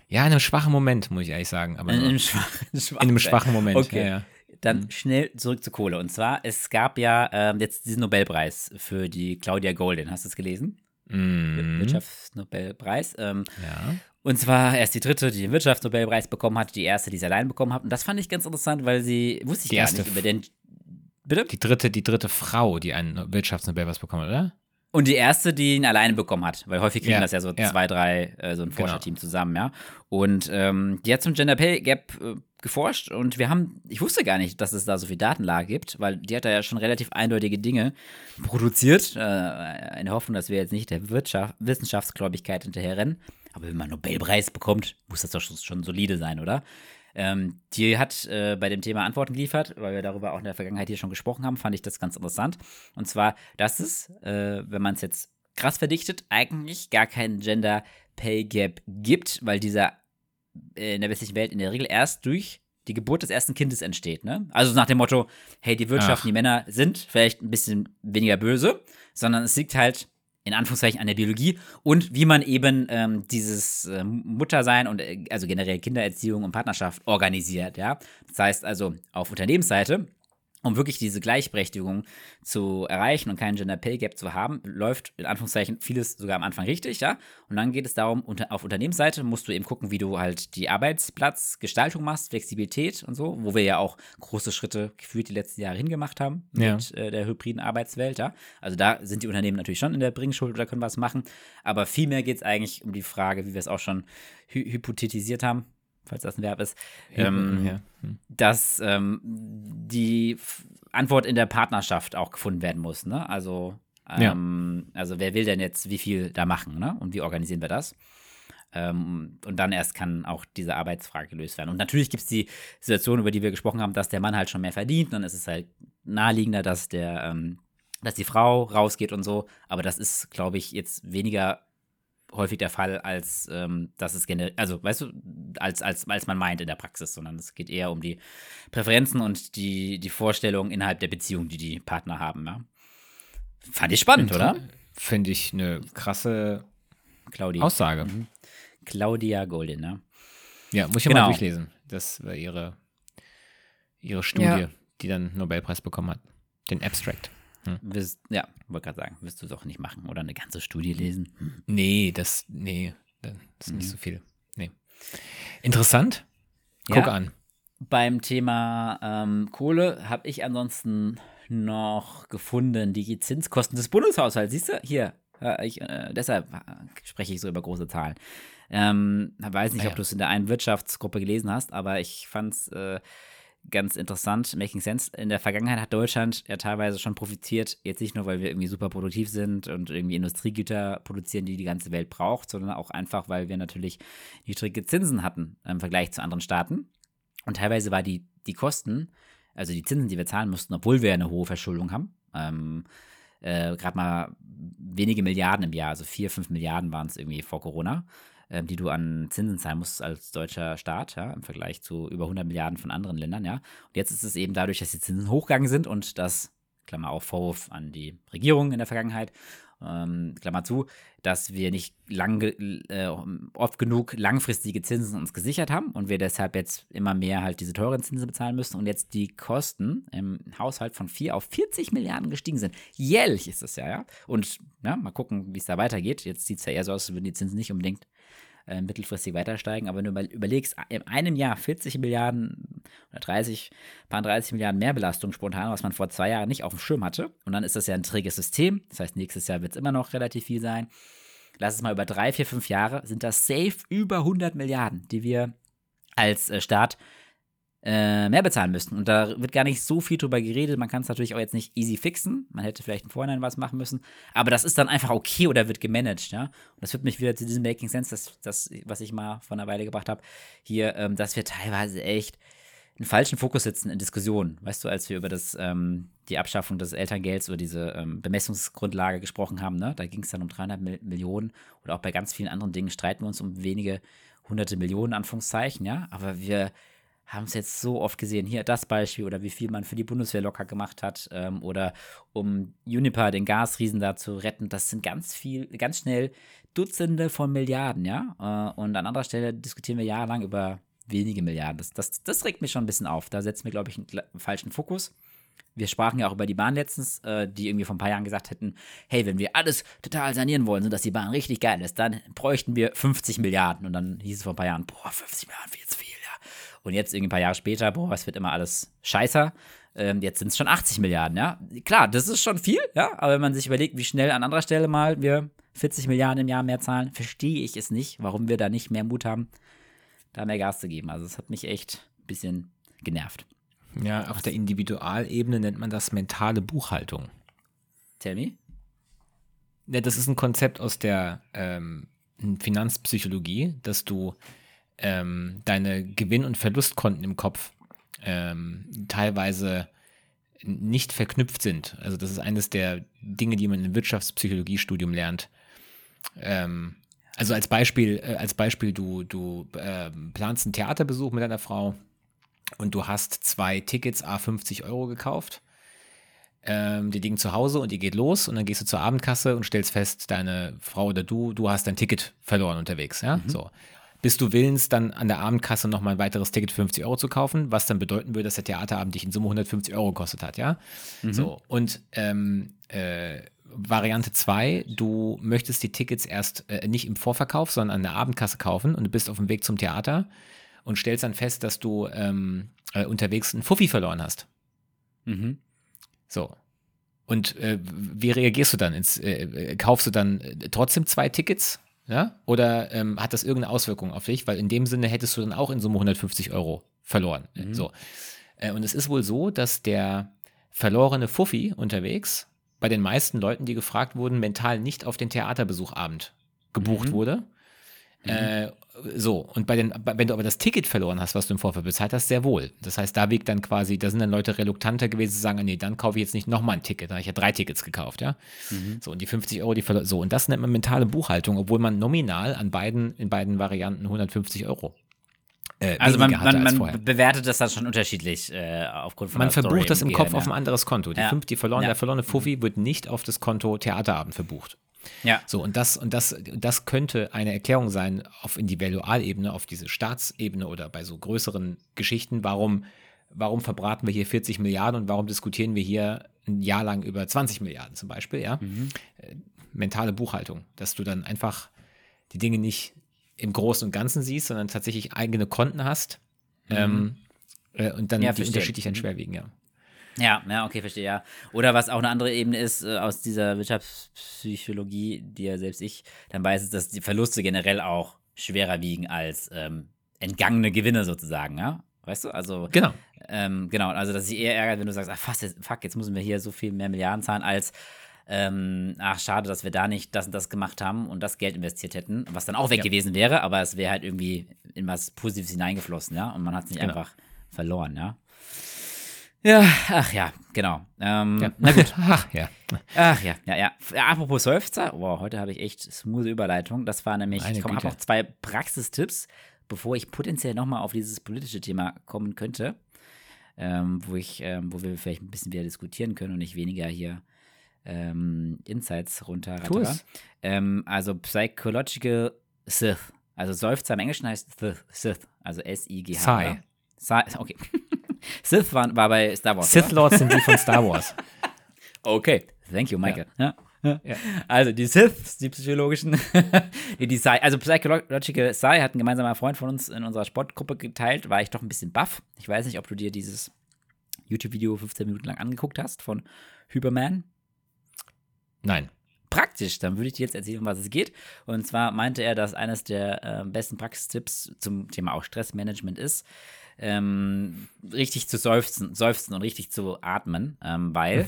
Ja, in einem schwachen Moment, muss ich ehrlich sagen. Aber in, einem [laughs] schwachen, in einem schwachen Moment. Okay. Ja, ja. Dann mhm. schnell zurück zur Kohle. Und zwar, es gab ja ähm, jetzt diesen Nobelpreis für die Claudia Golden. Hast du es gelesen? Mhm. Wirtschaftsnobelpreis. Ähm, ja. Und zwar erst die dritte, die den Wirtschaftsnobelpreis bekommen hat, die erste, die sie allein bekommen hat. Und das fand ich ganz interessant, weil sie, wusste ich die gar nicht über den. Bitte? Die dritte, die dritte Frau, die einen Wirtschaftsnobelpreis bekommen hat, oder? Und die erste, die ihn alleine bekommen hat, weil häufig kriegen ja, das ja so ja. zwei, drei, äh, so ein genau. Forscherteam genau. zusammen, ja. Und ähm, die hat zum Gender Pay Gap äh, geforscht und wir haben, ich wusste gar nicht, dass es da so viel Datenlage gibt, weil die hat da ja schon relativ eindeutige Dinge produziert, äh, in der Hoffnung, dass wir jetzt nicht der Wirtschaft, Wissenschaftsgläubigkeit hinterherrennen. Aber wenn man einen Nobelpreis bekommt, muss das doch schon, solide sein, oder? Ähm, die hat äh, bei dem Thema Antworten geliefert, weil wir darüber auch in der Vergangenheit hier schon gesprochen haben, fand ich das ganz interessant. Und zwar, dass es, äh, wenn man es jetzt krass verdichtet, eigentlich gar keinen Gender Pay Gap gibt, weil dieser äh, in der westlichen Welt in der Regel erst durch die Geburt des ersten Kindes entsteht. Ne? Also nach dem Motto, hey, die Wirtschaft, Ach. die Männer sind vielleicht ein bisschen weniger böse, sondern es liegt halt in Anführungszeichen an der Biologie und wie man eben ähm, dieses äh, Muttersein und äh, also generell Kindererziehung und Partnerschaft organisiert, ja. Das heißt also auf Unternehmensseite um wirklich diese Gleichberechtigung zu erreichen und keinen Gender Pay Gap zu haben, läuft in Anführungszeichen vieles sogar am Anfang richtig, ja. Und dann geht es darum, unter, auf Unternehmensseite musst du eben gucken, wie du halt die Arbeitsplatzgestaltung machst, Flexibilität und so, wo wir ja auch große Schritte gefühlt die letzten Jahre hingemacht haben ja. mit äh, der hybriden Arbeitswelt, ja. Also da sind die Unternehmen natürlich schon in der Bringschuld oder können was machen, aber vielmehr geht es eigentlich um die Frage, wie wir es auch schon hy hypothetisiert haben, falls das ein Verb ist, Ähm, ja. Hm. dass ähm, die Antwort in der Partnerschaft auch gefunden werden muss. Ne? Also, Ja. ähm, also wer will denn jetzt wie viel da machen ne? und wie organisieren wir das? Ähm, und dann erst kann auch diese Arbeitsfrage gelöst werden. Und natürlich gibt es die Situation, über die wir gesprochen haben, dass der Mann halt schon mehr verdient. Dann ist es halt naheliegender, dass der, ähm, dass die Frau rausgeht und so. Aber das ist, glaube ich, jetzt weniger häufig der Fall, als ähm, dass es generell, also weißt du, als, als, als man meint in der Praxis, sondern es geht eher um die Präferenzen und die, die Vorstellungen innerhalb der Beziehung, die die Partner haben. Ja? Fand ich spannend, oder? Finde ich eine krasse Claudia. Aussage. Claudia Goldin, ne? Ja, muss ich Genau. mal durchlesen. Das war ihre, ihre Studie, Ja. die dann Nobelpreis bekommen hat. Den Abstract. Wirst, ja, wollte gerade sagen, wirst du es auch nicht machen oder eine ganze Studie lesen. Hm. Nee, das, nee, das ist nicht so viel. Nee. Interessant. Guck Ja. an. Beim Thema ähm, Kohle habe ich ansonsten noch gefunden die Zinskosten des Bundeshaushalts. Siehst du? Hier. Ich, äh, deshalb äh, spreche ich so über große Zahlen. Ähm, weiß nicht, Ah ja. ob du es in der einen Wirtschaftsgruppe gelesen hast, aber ich fand es äh, ganz interessant, making sense. In der Vergangenheit hat Deutschland ja teilweise schon profitiert, jetzt nicht nur, weil wir irgendwie super produktiv sind und irgendwie Industriegüter produzieren, die die ganze Welt braucht, sondern auch einfach, weil wir natürlich niedrige Zinsen hatten im Vergleich zu anderen Staaten. Und teilweise war die, die Kosten, also die Zinsen, die wir zahlen mussten, obwohl wir eine hohe Verschuldung haben, ähm, äh, gerade mal wenige Milliarden im Jahr, also vier, fünf Milliarden waren es irgendwie vor Corona, ähm, die du an Zinsen zahlen musst als deutscher Staat, ja, im Vergleich zu über 100 Milliarden von anderen Ländern, ja. Und jetzt ist es eben dadurch, dass die Zinsen hochgegangen sind und das, Klammer auf, Vorwurf an die Regierung in der Vergangenheit, ähm, Klammer zu, dass wir nicht lang, äh, oft genug langfristige Zinsen uns gesichert haben und wir deshalb jetzt immer mehr halt diese teuren Zinsen bezahlen müssen und jetzt die Kosten im Haushalt von 4 auf 40 Milliarden gestiegen sind. Jährlich ist das ja, ja. Und ja, mal gucken, wie es da weitergeht. Jetzt sieht es ja eher so aus, als würden die Zinsen nicht unbedingt äh, mittelfristig weiter steigen. Aber wenn du überlegst, in einem Jahr 40 Milliarden oder 30, paar 30 Milliarden mehr Belastung spontan, was man vor zwei Jahren nicht auf dem Schirm hatte. Und dann ist das ja ein träges System. Das heißt, nächstes Jahr wird es immer noch relativ viel sein. Lass es mal über drei, vier, fünf Jahre, sind das safe über 100 Milliarden, die wir als äh, Staat äh, mehr bezahlen müssen. Und da wird gar nicht so viel drüber geredet. Man kann es natürlich auch jetzt nicht easy fixen. Man hätte vielleicht im Vorhinein was machen müssen. Aber das ist dann einfach okay oder wird gemanagt, ja. Und das führt mich wieder zu diesem Making Sense, das, das was ich mal vor einer Weile gebracht habe, hier, ähm, dass wir teilweise echt einen falschen Fokus setzen in Diskussionen. Weißt du, als wir über das, ähm, die Abschaffung des Elterngelds oder diese ähm, Bemessungsgrundlage gesprochen haben, ne? da ging es dann um 300 Mil Millionen oder auch bei ganz vielen anderen Dingen streiten wir uns um wenige hunderte Millionen, Anführungszeichen, ja. Aber wir haben es jetzt so oft gesehen. Hier das Beispiel oder wie viel man für die Bundeswehr locker gemacht hat ähm, oder um Uniper, den Gasriesen da zu retten. Das sind ganz viel, ganz schnell Dutzende von Milliarden, ja. Äh, und an anderer Stelle diskutieren wir jahrelang über wenige Milliarden. Das, das, das regt mich schon ein bisschen auf. Da setzen wir, glaube ich, einen kla- falschen Fokus. Wir sprachen ja auch über die Bahn letztens, äh, die irgendwie vor ein paar Jahren gesagt hätten, hey, wenn wir alles total sanieren wollen, sodass die Bahn richtig geil ist, dann bräuchten wir 50 Milliarden. Und dann hieß es vor ein paar Jahren, boah, 50 Milliarden, viel. Und jetzt irgendwie ein paar Jahre später, boah, es wird immer alles scheißer. Ähm, jetzt sind es schon 80 Milliarden, ja. Klar, das ist schon viel, ja. Aber wenn man sich überlegt, wie schnell an anderer Stelle mal wir 40 Milliarden im Jahr mehr zahlen, verstehe ich es nicht, warum wir da nicht mehr Mut haben, da mehr Gas zu geben. Also es hat mich echt ein bisschen genervt. Ja, auf der Individualebene nennt man das mentale Buchhaltung. Tell me. Ja, das ist ein Konzept aus der ähm, Finanzpsychologie, dass du ähm, deine Gewinn- und Verlustkonten im Kopf ähm, teilweise nicht verknüpft sind. Also das ist eines der Dinge, die man im Wirtschaftspsychologiestudium lernt. Ähm, also als Beispiel, äh, als Beispiel, du, du ähm, planst einen Theaterbesuch mit deiner Frau und du hast zwei Tickets A 50 Euro gekauft. Ähm, die liegen zu Hause und die geht los und dann gehst du zur Abendkasse und stellst fest, deine Frau oder du, du hast dein Ticket verloren unterwegs, ja, so. Bist du willens, dann an der Abendkasse nochmal ein weiteres Ticket für 50 Euro zu kaufen, was dann bedeuten würde, dass der Theaterabend dich in Summe 150 Euro gekostet hat, ja? So, und ähm, äh, Variante 2, du möchtest die Tickets erst äh, nicht im Vorverkauf, sondern an der Abendkasse kaufen und du bist auf dem Weg zum Theater und stellst dann fest, dass du ähm, äh, unterwegs einen Fuffi verloren hast. Mhm. So. Und äh, wie reagierst du dann? Ins, äh, äh, kaufst du dann äh, trotzdem zwei Tickets Ja? Oder ähm, hat das irgendeine Auswirkung auf dich? Weil in dem Sinne hättest du dann auch in Summe 150 Euro verloren. Mhm. So. Äh, und es ist wohl so, dass der verlorene Fuffi unterwegs bei den meisten Leuten, die gefragt wurden, mental nicht auf den Theaterbesuchabend gebucht Mhm. wurde. Äh, so, und bei den, wenn du aber das Ticket verloren hast, was du im Vorfeld bezahlt hast, sehr wohl. Das heißt, da wiegt dann quasi, da sind dann Leute reluktanter gewesen zu sagen, nee, dann kaufe ich jetzt nicht nochmal ein Ticket. Da habe ich ja drei Tickets gekauft, ja. So, und die 50 Euro, die verlo- so, und das nennt man mentale Buchhaltung, obwohl man nominal an beiden, in beiden Varianten 150 Euro äh, Also man, man, als man vorher. bewertet das dann schon unterschiedlich äh, aufgrund von Man der Story verbucht das im Kopf Gehirn, auf ein anderes Konto. Die Ja. fünf, die verloren, Ja. Der verlorene Fuffi wird nicht auf das Konto Theaterabend verbucht. Ja. So, und das, und das, das könnte eine Erklärung sein auf Individualebene, auf diese Staatsebene oder bei so größeren Geschichten, warum, warum verbraten wir hier 40 Milliarden und warum diskutieren wir hier ein Jahr lang über 20 Milliarden zum Beispiel, ja? Äh, mentale Buchhaltung, dass du dann einfach die Dinge nicht im Großen und Ganzen siehst, sondern tatsächlich eigene Konten hast ähm, äh, und dann Ja, die unterschiedlich dann schwerwiegen, ja. Ja, ja, okay, verstehe, ja. Oder was auch eine andere Ebene ist, äh, aus dieser Wirtschaftspsychologie, die ja selbst ich dann weiß, ist, dass die Verluste generell auch schwerer wiegen als ähm, entgangene Gewinne sozusagen, ja? Weißt du? Also, Genau. ähm, genau, also dass sich eher ärgert, wenn du sagst, ach, fast, jetzt, fuck, jetzt müssen wir hier so viel mehr Milliarden zahlen, als ähm, ach, schade, dass wir da nicht das und das gemacht haben und das Geld investiert hätten, was dann auch weg Ja. gewesen wäre, aber es wäre halt irgendwie in was Positives hineingeflossen, ja? Und man hat es nicht Genau. einfach verloren, ja? Ja, ach ja, genau. Ähm, Ja. Na gut. [laughs] Ach, ja. Ach ja, ja, ja. Apropos Seufzer, wow, heute habe ich echt smooth Überleitung. Das war nämlich, Meine ich komme Güte. noch zwei Praxistipps, bevor ich potenziell nochmal auf dieses politische Thema kommen könnte, ähm, wo ich, ähm, wo wir vielleicht ein bisschen wieder diskutieren können und nicht weniger hier ähm, Insights es. Ähm, also Psychological Sith. Also Seufzer im Englischen heißt Sith, Sith also S-I-G-H. Sigh. Sigh, okay. [laughs] Sith war, war bei Star Wars. Sith oder? Lords sind die von [laughs] Star Wars. Okay, thank you, Michael. Ja. Ja. Ja. Also die Siths, die psychologischen, [laughs] die, die Psy, also Psychological Psy hat ein gemeinsamer Freund von uns in unserer Sportgruppe geteilt, war ich doch ein bisschen baff. Ich weiß nicht, ob du dir dieses YouTube-Video 15 Minuten lang angeguckt hast von Huberman. Nein. Praktisch, dann würde ich dir jetzt erzählen, um was es geht. Und zwar meinte er, dass eines der äh, besten Praxistipps zum Thema auch Stressmanagement ist, ähm, richtig zu seufzen, seufzen und richtig zu atmen, ähm, weil,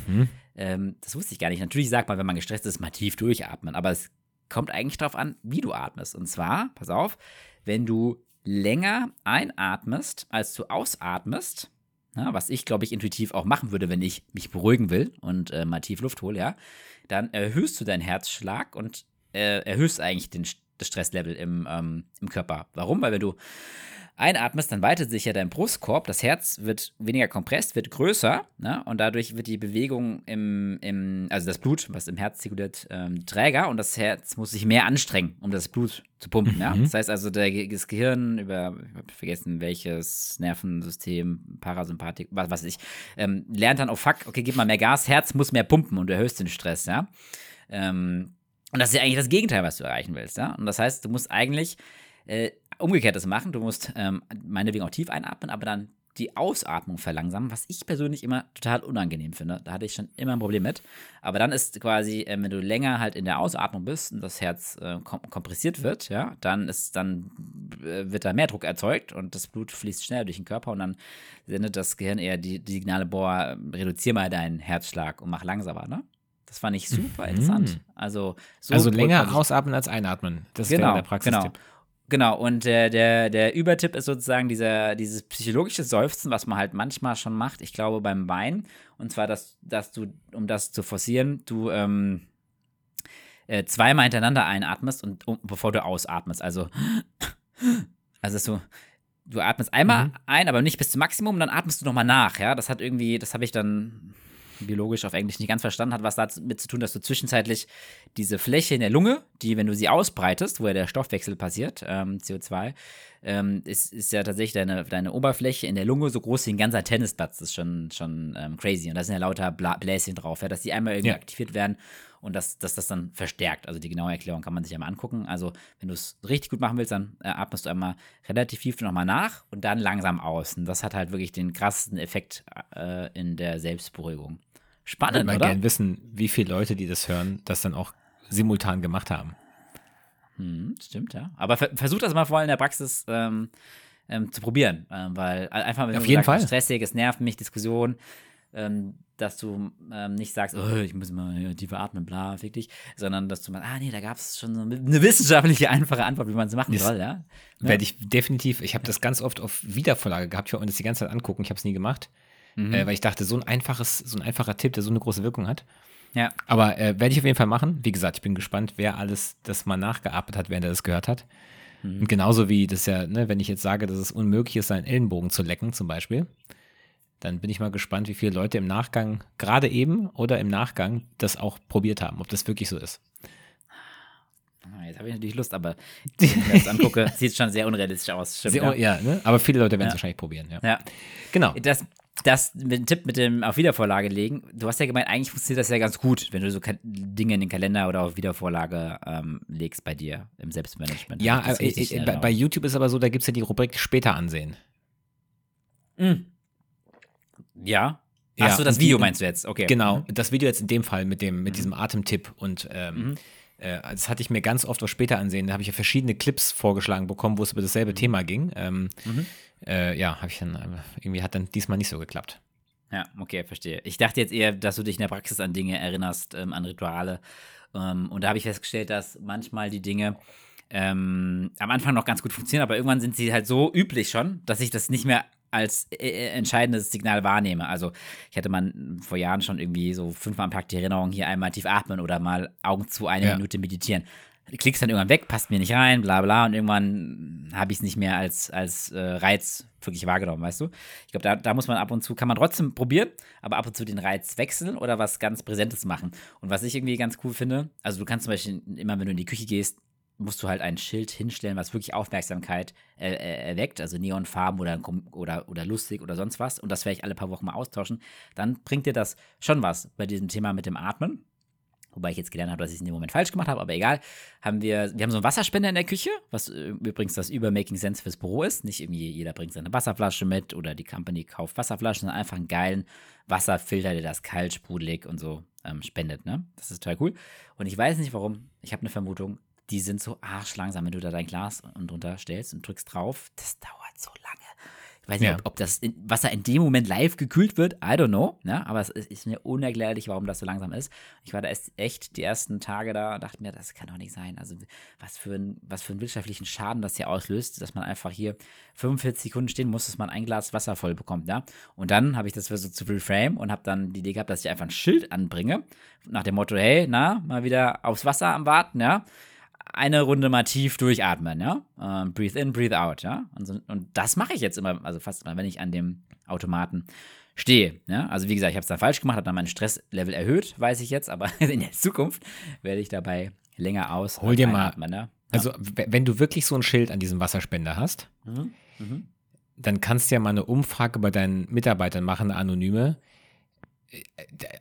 ähm, das wusste ich gar nicht. Natürlich sagt man, wenn man gestresst ist, mal tief durchatmen, aber es kommt eigentlich darauf an, wie du atmest. Und zwar, pass auf, wenn du länger einatmest, als du ausatmest, ja, was ich, glaube ich, intuitiv auch machen würde, wenn ich mich beruhigen will und äh, mal tief Luft hole, ja, dann erhöhst du deinen Herzschlag und äh, erhöhst eigentlich den, das Stresslevel im, ähm, im Körper. Warum? Weil wenn du einatmest, dann weitet sich ja dein Brustkorb, das Herz wird weniger kompresst, wird größer ne? und dadurch wird die Bewegung im, im, also das Blut, was im Herz zirkuliert, ähm, träger und das Herz muss sich mehr anstrengen, um das Blut zu pumpen. Ja? Das heißt also, der, das Gehirn über, ich habe vergessen, welches Nervensystem, Parasympathik, was weiß ich, ähm, lernt dann, oh fuck, okay, gib mal mehr Gas, Herz muss mehr pumpen und du erhöhst den Stress, ja. Ähm, und das ist ja eigentlich das Gegenteil, was du erreichen willst, ja. Und das heißt, du musst eigentlich äh, Umgekehrtes machen. Du musst ähm, meinetwegen auch tief einatmen, aber dann die Ausatmung verlangsamen, was ich persönlich immer total unangenehm finde. Da hatte ich schon immer ein Problem mit. Aber dann ist quasi, äh, wenn du länger halt in der Ausatmung bist und das Herz äh, kom kompressiert wird, ja, dann ist dann äh, wird da mehr Druck erzeugt und das Blut fließt schneller durch den Körper und dann sendet das Gehirn eher die, die Signale, boah, reduzier mal deinen Herzschlag und mach langsamer, ne? Das fand ich super interessant. Also, so also länger ausatmen als einatmen. Das Genau, wäre der Praxistipp. genau. Genau, und der, der, der Übertipp ist sozusagen dieser, dieses psychologische Seufzen, was man halt manchmal schon macht, ich glaube beim Wein. Und zwar, dass, dass du, um das zu forcieren, du ähm, äh, zweimal hintereinander einatmest und um, bevor du ausatmest. Also, [laughs] also du, du atmest einmal Mhm. ein, aber nicht bis zum Maximum, dann atmest du nochmal nach, ja. Das hat irgendwie, das habe ich dann biologisch auf Englisch nicht ganz verstanden, hat was damit zu tun, dass du zwischenzeitlich diese Fläche in der Lunge, die, wenn du sie ausbreitest, wo ja der Stoffwechsel passiert, ähm, CO2, ähm, ist, ist ja tatsächlich deine, deine Oberfläche in der Lunge so groß wie ein ganzer Tennisplatz. Das ist schon, schon ähm, crazy. Und da sind ja lauter Bla Bläschen drauf, ja, dass die einmal irgendwie Ja. aktiviert werden und dass, dass das dann verstärkt. Also die genaue Erklärung kann man sich ja mal angucken. Also wenn du es richtig gut machen willst, dann äh, atmest du einmal relativ tief nochmal nach und dann langsam aus. Und das hat halt wirklich den krassesten Effekt äh, in der Selbstberuhigung. Ich würde Spannend, mal oder? gerne wissen, wie viele Leute, die das hören, das dann auch simultan gemacht haben. Hm, stimmt, ja. Aber ver versuch das mal vor allem in der Praxis ähm, ähm, zu probieren, ähm, weil einfach, wenn Auf jeden sagst, Fall. stressig, es nervt mich, Diskussion, ähm, dass du ähm, nicht sagst, oh, ich muss mal hier tiefer atmen, bla, fick dich, sondern dass du mal, ah nee, da gab es schon so eine wissenschaftliche, einfache Antwort, wie man es machen Das soll, ja. Werde ich definitiv, ich habe das ganz oft auf Wiedervorlage gehabt, ich wollte mir das die ganze Zeit angucken, ich habe es nie gemacht, Mhm. äh, weil ich dachte, so ein einfaches, so ein einfacher Tipp, der so eine große Wirkung hat. Ja, Aber äh, werde ich auf jeden Fall machen. Wie gesagt, ich bin gespannt, wer alles das mal nachgearbeitet hat, während er das gehört hat. Mhm. Und genauso wie das ja, ne, wenn ich jetzt sage, dass es unmöglich ist, seinen Ellenbogen zu lecken, zum Beispiel, dann bin ich mal gespannt, wie viele Leute im Nachgang, gerade eben oder im Nachgang, das auch probiert haben, ob das wirklich so ist. Ah, jetzt habe ich natürlich Lust, aber [laughs] wenn ich mir das angucke, sieht schon sehr unrealistisch aus. Stimmt, Sehr, ja. ne? Aber viele Leute werden es Ja. wahrscheinlich probieren, ja. ja. Genau. Das, das mit dem Tipp mit dem auf Wiedervorlage legen, du hast ja gemeint, eigentlich funktioniert das ja ganz gut, wenn du so Dinge in den Kalender oder auf Wiedervorlage ähm, legst bei dir im Selbstmanagement. Ja, äh, äh, bei, bei? YouTube ist aber so, da gibt es ja die Rubrik später ansehen. Mm. Ja. Ja, Achso, das Video meinst du jetzt? Okay. Genau, Mhm. das Video jetzt in dem Fall mit, dem, mit diesem Atemtipp und ähm, Mhm. äh, das hatte ich mir ganz oft was später ansehen. Da habe ich ja verschiedene Clips vorgeschlagen bekommen, wo es über dasselbe Thema ging. Ähm, Mhm. Äh, ja, habe ich dann, äh, irgendwie hat dann diesmal nicht so geklappt. Ja, okay, verstehe. Ich dachte jetzt eher, dass du dich in der Praxis an Dinge erinnerst, ähm, an Rituale. Ähm, und da habe ich festgestellt, dass manchmal die Dinge ähm, am Anfang noch ganz gut funktionieren, aber irgendwann sind sie halt so üblich schon, dass ich das nicht mehr als äh, äh, entscheidendes Signal wahrnehme. Also ich hatte mal vor Jahren schon irgendwie so fünfmal am Tag die Erinnerung, hier einmal tief atmen oder mal Augen zu eine Ja. Minute meditieren. Klickst dann irgendwann weg, passt mir nicht rein, bla bla, und irgendwann habe ich es nicht mehr als, als äh, Reiz wirklich wahrgenommen, weißt du? Ich glaube, da, da muss man ab und zu, kann man trotzdem probieren, aber ab und zu den Reiz wechseln oder was ganz Präsentes machen. Und was ich irgendwie ganz cool finde, also du kannst zum Beispiel immer, wenn du in die Küche gehst, musst du halt ein Schild hinstellen, was wirklich Aufmerksamkeit äh, äh, erweckt, also Neonfarben oder, oder, oder lustig oder sonst was. Und das werde ich alle paar Wochen mal austauschen. Dann bringt dir das schon was bei diesem Thema mit dem Atmen. Wobei ich jetzt gelernt habe, dass ich es in dem Moment falsch gemacht habe, aber egal. Haben wir, wir haben so einen Wasserspender in der Küche, was äh, übrigens das über Making Sense fürs Büro ist. Nicht irgendwie jeder bringt seine Wasserflasche mit oder die Company kauft Wasserflaschen, sondern einfach einen geilen Wasserfilter, der das kalt, sprudelig und so ähm, spendet. Ne? Das ist total cool. Und ich weiß nicht warum, ich habe eine Vermutung, die sind so arschlangsam, wenn du da dein Glas und drunter stellst und drückst drauf. Das dauert so lange. Ich weiß nicht, Ja. ob, ob das Wasser in dem Moment live gekühlt wird. I don't know. Ne? Aber es ist, ist mir unerklärlich, warum das so langsam ist. Ich war da erst echt die ersten Tage da und dachte mir, das kann doch nicht sein. Also was für, ein, was für einen wirtschaftlichen Schaden das hier auslöst, dass man einfach hier 45 Sekunden stehen muss, dass man ein Glas Wasser voll bekommt. Ja? Und dann habe ich das versucht zu reframe und habe dann die Idee gehabt, dass ich einfach ein Schild anbringe. Nach dem Motto, hey, na, mal wieder aufs Wasser am Warten, ja eine Runde mal tief durchatmen, ja. Ähm, breathe in, breathe out, ja. Und, so, und das mache ich jetzt immer, also fast immer, wenn ich an dem Automaten stehe. Ja? Also wie gesagt, ich habe es dann falsch gemacht, habe dann mein Stresslevel erhöht, weiß ich jetzt, aber [laughs] in der Zukunft werde ich dabei länger aus. Hol dir und mal- einatmen, ne? Also, wenn du wirklich so ein Schild an diesem Wasserspender hast, Mhm. Mhm. dann kannst du ja mal eine Umfrage bei deinen Mitarbeitern machen, eine anonyme,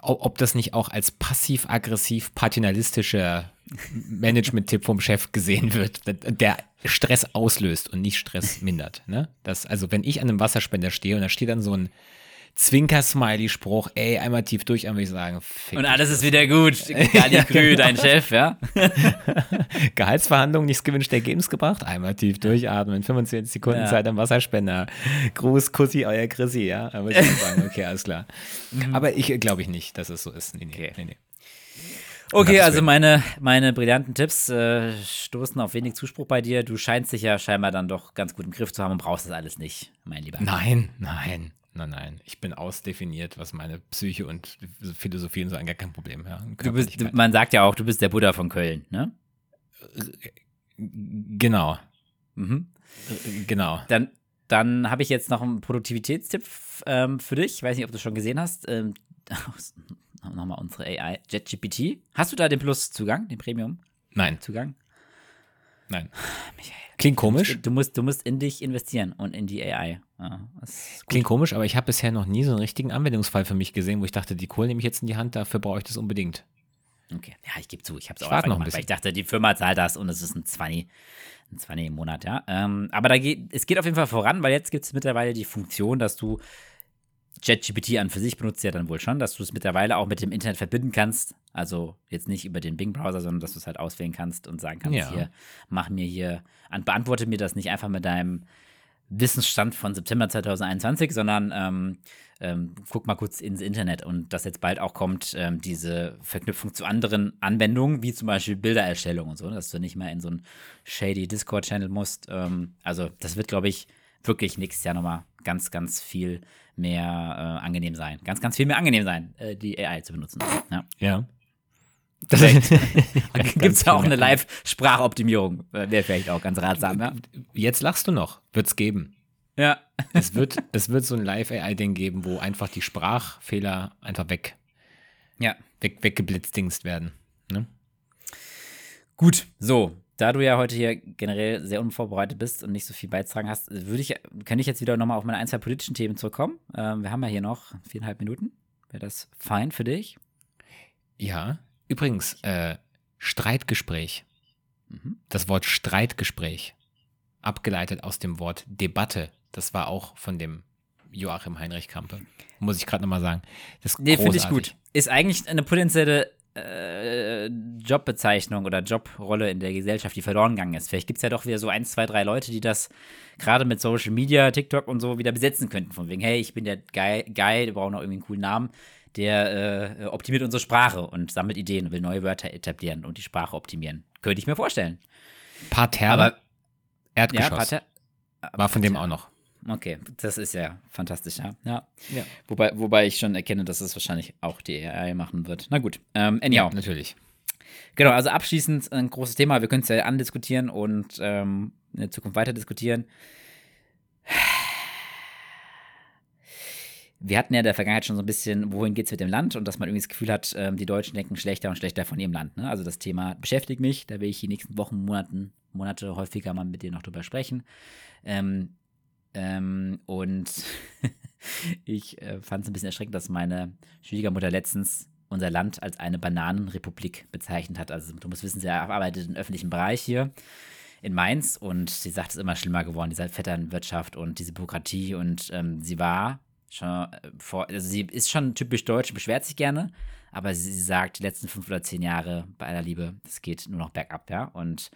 ob ob das nicht auch als passiv-aggressiv paternalistischer Management-Tipp vom Chef gesehen wird, der Stress auslöst und nicht Stress mindert. Ne? Das, also wenn ich an einem Wasserspender stehe und da steht dann so ein Zwinker-Smiley-Spruch, ey, einmal tief durch, dann würde ich sagen, fick Und alles ist wieder gut. [laughs] Gali Krü, dein Chef, ja. [laughs] Gehaltsverhandlungen, nicht das gewünschte Ergebnis gebracht, einmal tief durchatmen, 25 Sekunden Ja. Zeit am Wasserspender. Gruß, Kussi, euer Chrissy, ja. Aber ich sagen, okay, alles klar. Aber ich glaube ich nicht, dass es so ist. Nee, nee, Okay. nee, nee. Okay, also meine, meine brillanten Tipps äh, stoßen auf wenig Zuspruch bei dir. Du scheinst dich ja scheinbar dann doch ganz gut im Griff zu haben und brauchst das alles nicht, mein Lieber. Nein, nein, nein, nein. Ich bin ausdefiniert, was meine Psyche und Philosophie und so angeht, kein Problem. Ja. Du bist, man sagt ja auch, du bist der Buddha von Köln, ne? genau, Mhm. genau. Dann, dann habe ich jetzt noch einen Produktivitätstipp ähm, für dich. Ich weiß nicht, ob du es schon gesehen hast. Ähm, [laughs] Nochmal unsere AI, JetGPT. Hast du da den Plus-Zugang, den Premium-Zugang? Nein, nein. Klingt komisch. Du musst, du musst in dich investieren und in die AI. Ja. Klingt komisch, aber ich habe bisher noch nie so einen richtigen Anwendungsfall für mich gesehen, wo ich dachte, die Kohle nehme ich jetzt in die Hand, dafür brauche ich das unbedingt. Okay, ja, ich gebe zu, ich habe es auch einfach noch ein gemacht, weil bisschen. ich dachte, die Firma zahlt das und es ist ein 20, ein 20 im Monat, ja. Ähm, aber da geht, es geht auf jeden Fall voran, weil jetzt gibt es mittlerweile die Funktion, dass du ChatGPT an für sich benutzt ja dann wohl schon, dass du es mittlerweile auch mit dem Internet verbinden kannst Also jetzt nicht über den Bing-Browser, sondern dass du es halt auswählen kannst und sagen kannst, Ja. hier, mach mir hier, an- beantworte mir das nicht einfach mit deinem Wissensstand von September 2021, sondern ähm, ähm, guck mal kurz ins Internet und dass jetzt bald auch kommt, ähm, diese Verknüpfung zu anderen Anwendungen, wie zum Beispiel Bildererstellung und so, dass du nicht mehr in so einen shady Discord-Channel musst. Ähm, also das wird, glaube ich, wirklich nächstes Jahr nochmal ganz, ganz viel mehr äh, angenehm sein. Ganz, ganz viel mehr angenehm sein, äh, die AI zu benutzen. Ja. Ja. Gibt es [laughs] ja auch eine Live-Sprachoptimierung. Wäre vielleicht auch ganz ratsam, ja? Jetzt lachst du noch. Wird's geben. Ja. Es wird, [laughs] es wird so ein Live-AI-Ding geben, wo einfach die Sprachfehler einfach weg, Ja. weg, weggeblitzdingst werden. Ne? Gut, so. Da du ja heute hier generell sehr unvorbereitet bist und nicht so viel beitragen hast, würde ich, kann ich jetzt wieder nochmal auf meine ein, zwei politischen Themen zurückkommen. Ähm, wir haben ja hier noch viereinhalb Minuten. Wäre das fein für dich? Ja. Übrigens, äh, Streitgespräch. Mhm. Das Wort Streitgespräch, abgeleitet aus dem Wort Debatte, das war auch von dem Joachim Heinrich Kampe. Muss ich gerade nochmal sagen. Das ist Nee, finde ich gut. Ist eigentlich eine potenzielle äh, Jobbezeichnung oder Jobrolle in der Gesellschaft, die verloren gegangen ist. Vielleicht gibt es ja doch wieder so ein, zwei, drei Leute, die das gerade mit Social Media, TikTok und so wieder besetzen könnten. Von wegen, hey, ich bin der Guy, Guy wir brauchen noch irgendwie einen coolen Namen. Der äh, optimiert unsere Sprache und sammelt Ideen und will neue Wörter etablieren und die Sprache optimieren. Könnte ich mir vorstellen. Parterre, Aber ja, Erdgeschoss. Pater war von dem auch noch. Okay, das ist ja fantastisch, ja. ja. Ja. Wobei, wobei ich schon erkenne, dass es wahrscheinlich auch die AI machen wird. Na gut, ähm, anyhow. natürlich. Genau, also abschließend ein großes Thema. Wir können es ja andiskutieren und ähm, in der Zukunft weiter diskutieren. Wir hatten ja in der Vergangenheit schon so ein bisschen, wohin geht es mit dem Land und dass man irgendwie das Gefühl hat, ähm, die Deutschen denken schlechter und schlechter von ihrem Land. Ne? Also das Thema beschäftigt mich, da will ich die nächsten Wochen, Monaten, Monate häufiger mal mit dir noch drüber sprechen. Ähm, ähm, und [laughs] ich äh, fand es ein bisschen erschreckend, dass meine Schwiegermutter letztens unser Land als eine Bananenrepublik bezeichnet hat. Also du musst wissen, sie arbeitet im öffentlichen Bereich hier in Mainz und sie sagt, es ist immer schlimmer geworden, diese Vetternwirtschaft und diese Bürokratie und ähm, sie war schon äh, vor, also sie ist schon typisch deutsch, beschwert sich gerne, aber sie, sie sagt, die letzten fünf oder zehn Jahre bei aller Liebe, es geht nur noch bergab, ja, und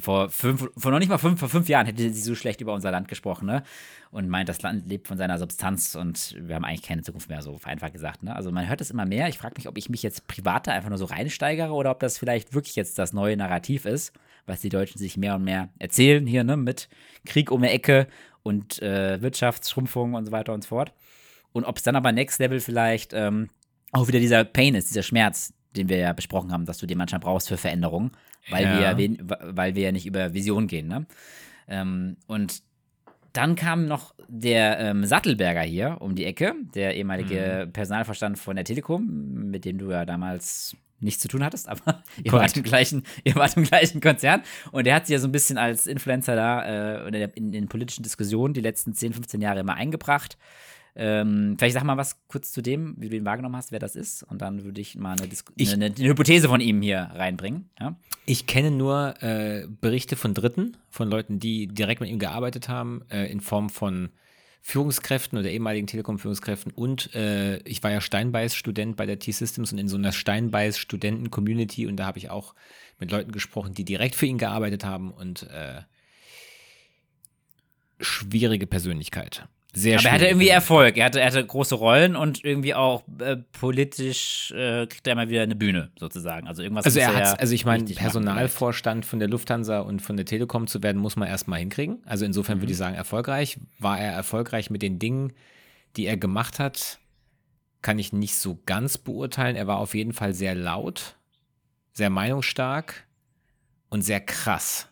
vor fünf, vor noch nicht mal fünf, vor fünf Jahren hätte sie so schlecht über unser Land gesprochen, ne, und meint, das Land lebt von seiner Substanz und wir haben eigentlich keine Zukunft mehr, so einfach gesagt, ne, also man hört es immer mehr, ich frage mich, ob ich mich jetzt privat da einfach nur so reinsteigere oder ob das vielleicht wirklich jetzt das neue Narrativ ist, was die Deutschen sich mehr und mehr erzählen hier, ne, mit Krieg um die Ecke und äh, Wirtschaftsschrumpfung und so weiter und so fort. Und ob es dann aber Next Level vielleicht ähm, auch wieder dieser Pain ist, dieser Schmerz, den wir ja besprochen haben, dass du den manchmal brauchst für Veränderungen, weil, Ja. wir, weil wir ja nicht über Vision gehen. Ne? Ähm, und dann kam noch der ähm, Sattelberger hier um die Ecke, der ehemalige Personalverstand von der Telekom, mit dem du ja damals nichts zu tun hattest, [laughs] aber ihr wart, im gleichen, [laughs] ihr wart im gleichen Konzern. Und der hat sich ja so ein bisschen als Influencer da äh, in den politischen Diskussionen die letzten 10, 15 Jahre immer eingebracht. Ähm, vielleicht sag mal was kurz zu dem, wie du ihn wahrgenommen hast, wer das ist. Und dann würde ich mal eine, Dis Ich- eine, eine Hypothese von ihm hier reinbringen. Ja? Ich kenne nur äh, Berichte von Dritten, von Leuten, die direkt mit ihm gearbeitet haben, äh, in Form von Führungskräften oder ehemaligen Telekom-Führungskräften. Und äh, ich war ja Steinbeiß-Student bei der T-Systems und in so einer Steinbeiß-Studenten-Community. Und da habe ich auch mit Leuten gesprochen, die direkt für ihn gearbeitet haben. Und äh, schwierige Persönlichkeit. Sehr Aber er hatte irgendwie. Erfolg. Er hatte, er hatte große Rollen und irgendwie auch äh, politisch äh, kriegt er immer wieder eine Bühne, sozusagen. Also irgendwas Also er hat, also ich meine, machen Personalvorstand von der Lufthansa und von der Telekom zu werden, muss man erstmal hinkriegen. Also insofern Mhm. würde ich sagen, erfolgreich. War er erfolgreich mit den Dingen, die er gemacht hat, kann ich nicht so ganz beurteilen. Er war auf jeden Fall sehr laut, sehr meinungsstark und sehr krass.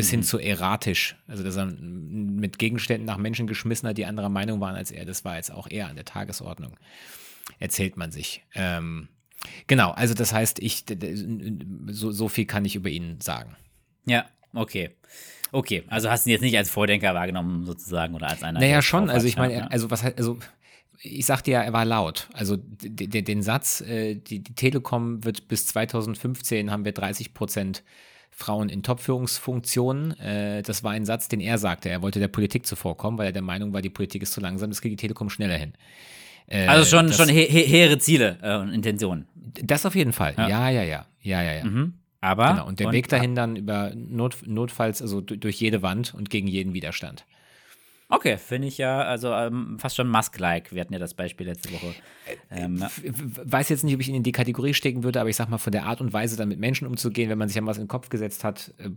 Bis Mhm. hin zu erratisch. Also, dass er mit Gegenständen nach Menschen geschmissen hat, die anderer Meinung waren als er. Das war jetzt auch eher an der Tagesordnung. Erzählt man sich. Ähm, genau, also das heißt, ich, so, so viel kann ich über ihn sagen. Ja, okay. Okay, also hast du ihn jetzt nicht als Vordenker wahrgenommen, sozusagen, oder als einer. Naja, schon. Also ich meine, ja, also was also ich sagte ja, er war laut. Also den Satz, äh, die, die Telekom wird bis 2015 haben wir 30 Prozent Frauen in Top-Führungsfunktionen. Äh, das war ein Satz, den er sagte. Er wollte der Politik zuvorkommen, weil er der Meinung war, die Politik ist zu langsam, das kriegt die Telekom schneller hin. Äh, Also schon, das- schon he he hehre Ziele äh, und Intentionen. Das auf jeden Fall. Ja, ja, ja, ja. Ja, ja, ja. Mhm. Aber. Genau. Und der Weg dahin dann über Not, notfalls, also durch jede Wand und gegen jeden Widerstand. Okay, finde ich ja, also ähm, fast schon Musk-like. Wir hatten ja das Beispiel letzte Woche. Ähm, ja. Weiß jetzt nicht, ob ich ihn in die Kategorie stecken würde, aber ich sag mal, von der Art und Weise, dann mit Menschen umzugehen, wenn man sich an was in den Kopf gesetzt hat, äh,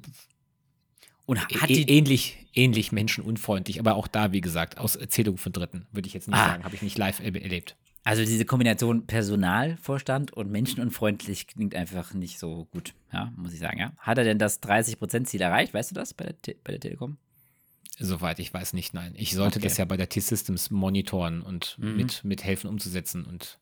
und hat die ähnlich, ähnlich menschenunfreundlich, aber auch da, wie gesagt, aus Erzählung von Dritten, würde ich jetzt nicht ah. sagen, habe ich nicht live erlebt. Also diese Kombination Personalvorstand und menschenunfreundlich klingt einfach nicht so gut, ja, muss ich sagen, ja. Hat er denn das 30%-Ziel erreicht, weißt du das bei der, bei der Telekom? Soweit ich weiß nicht, nein. Ich sollte okay. das ja bei der T-Systems monitoren und mhm. mit, mit helfen umzusetzen und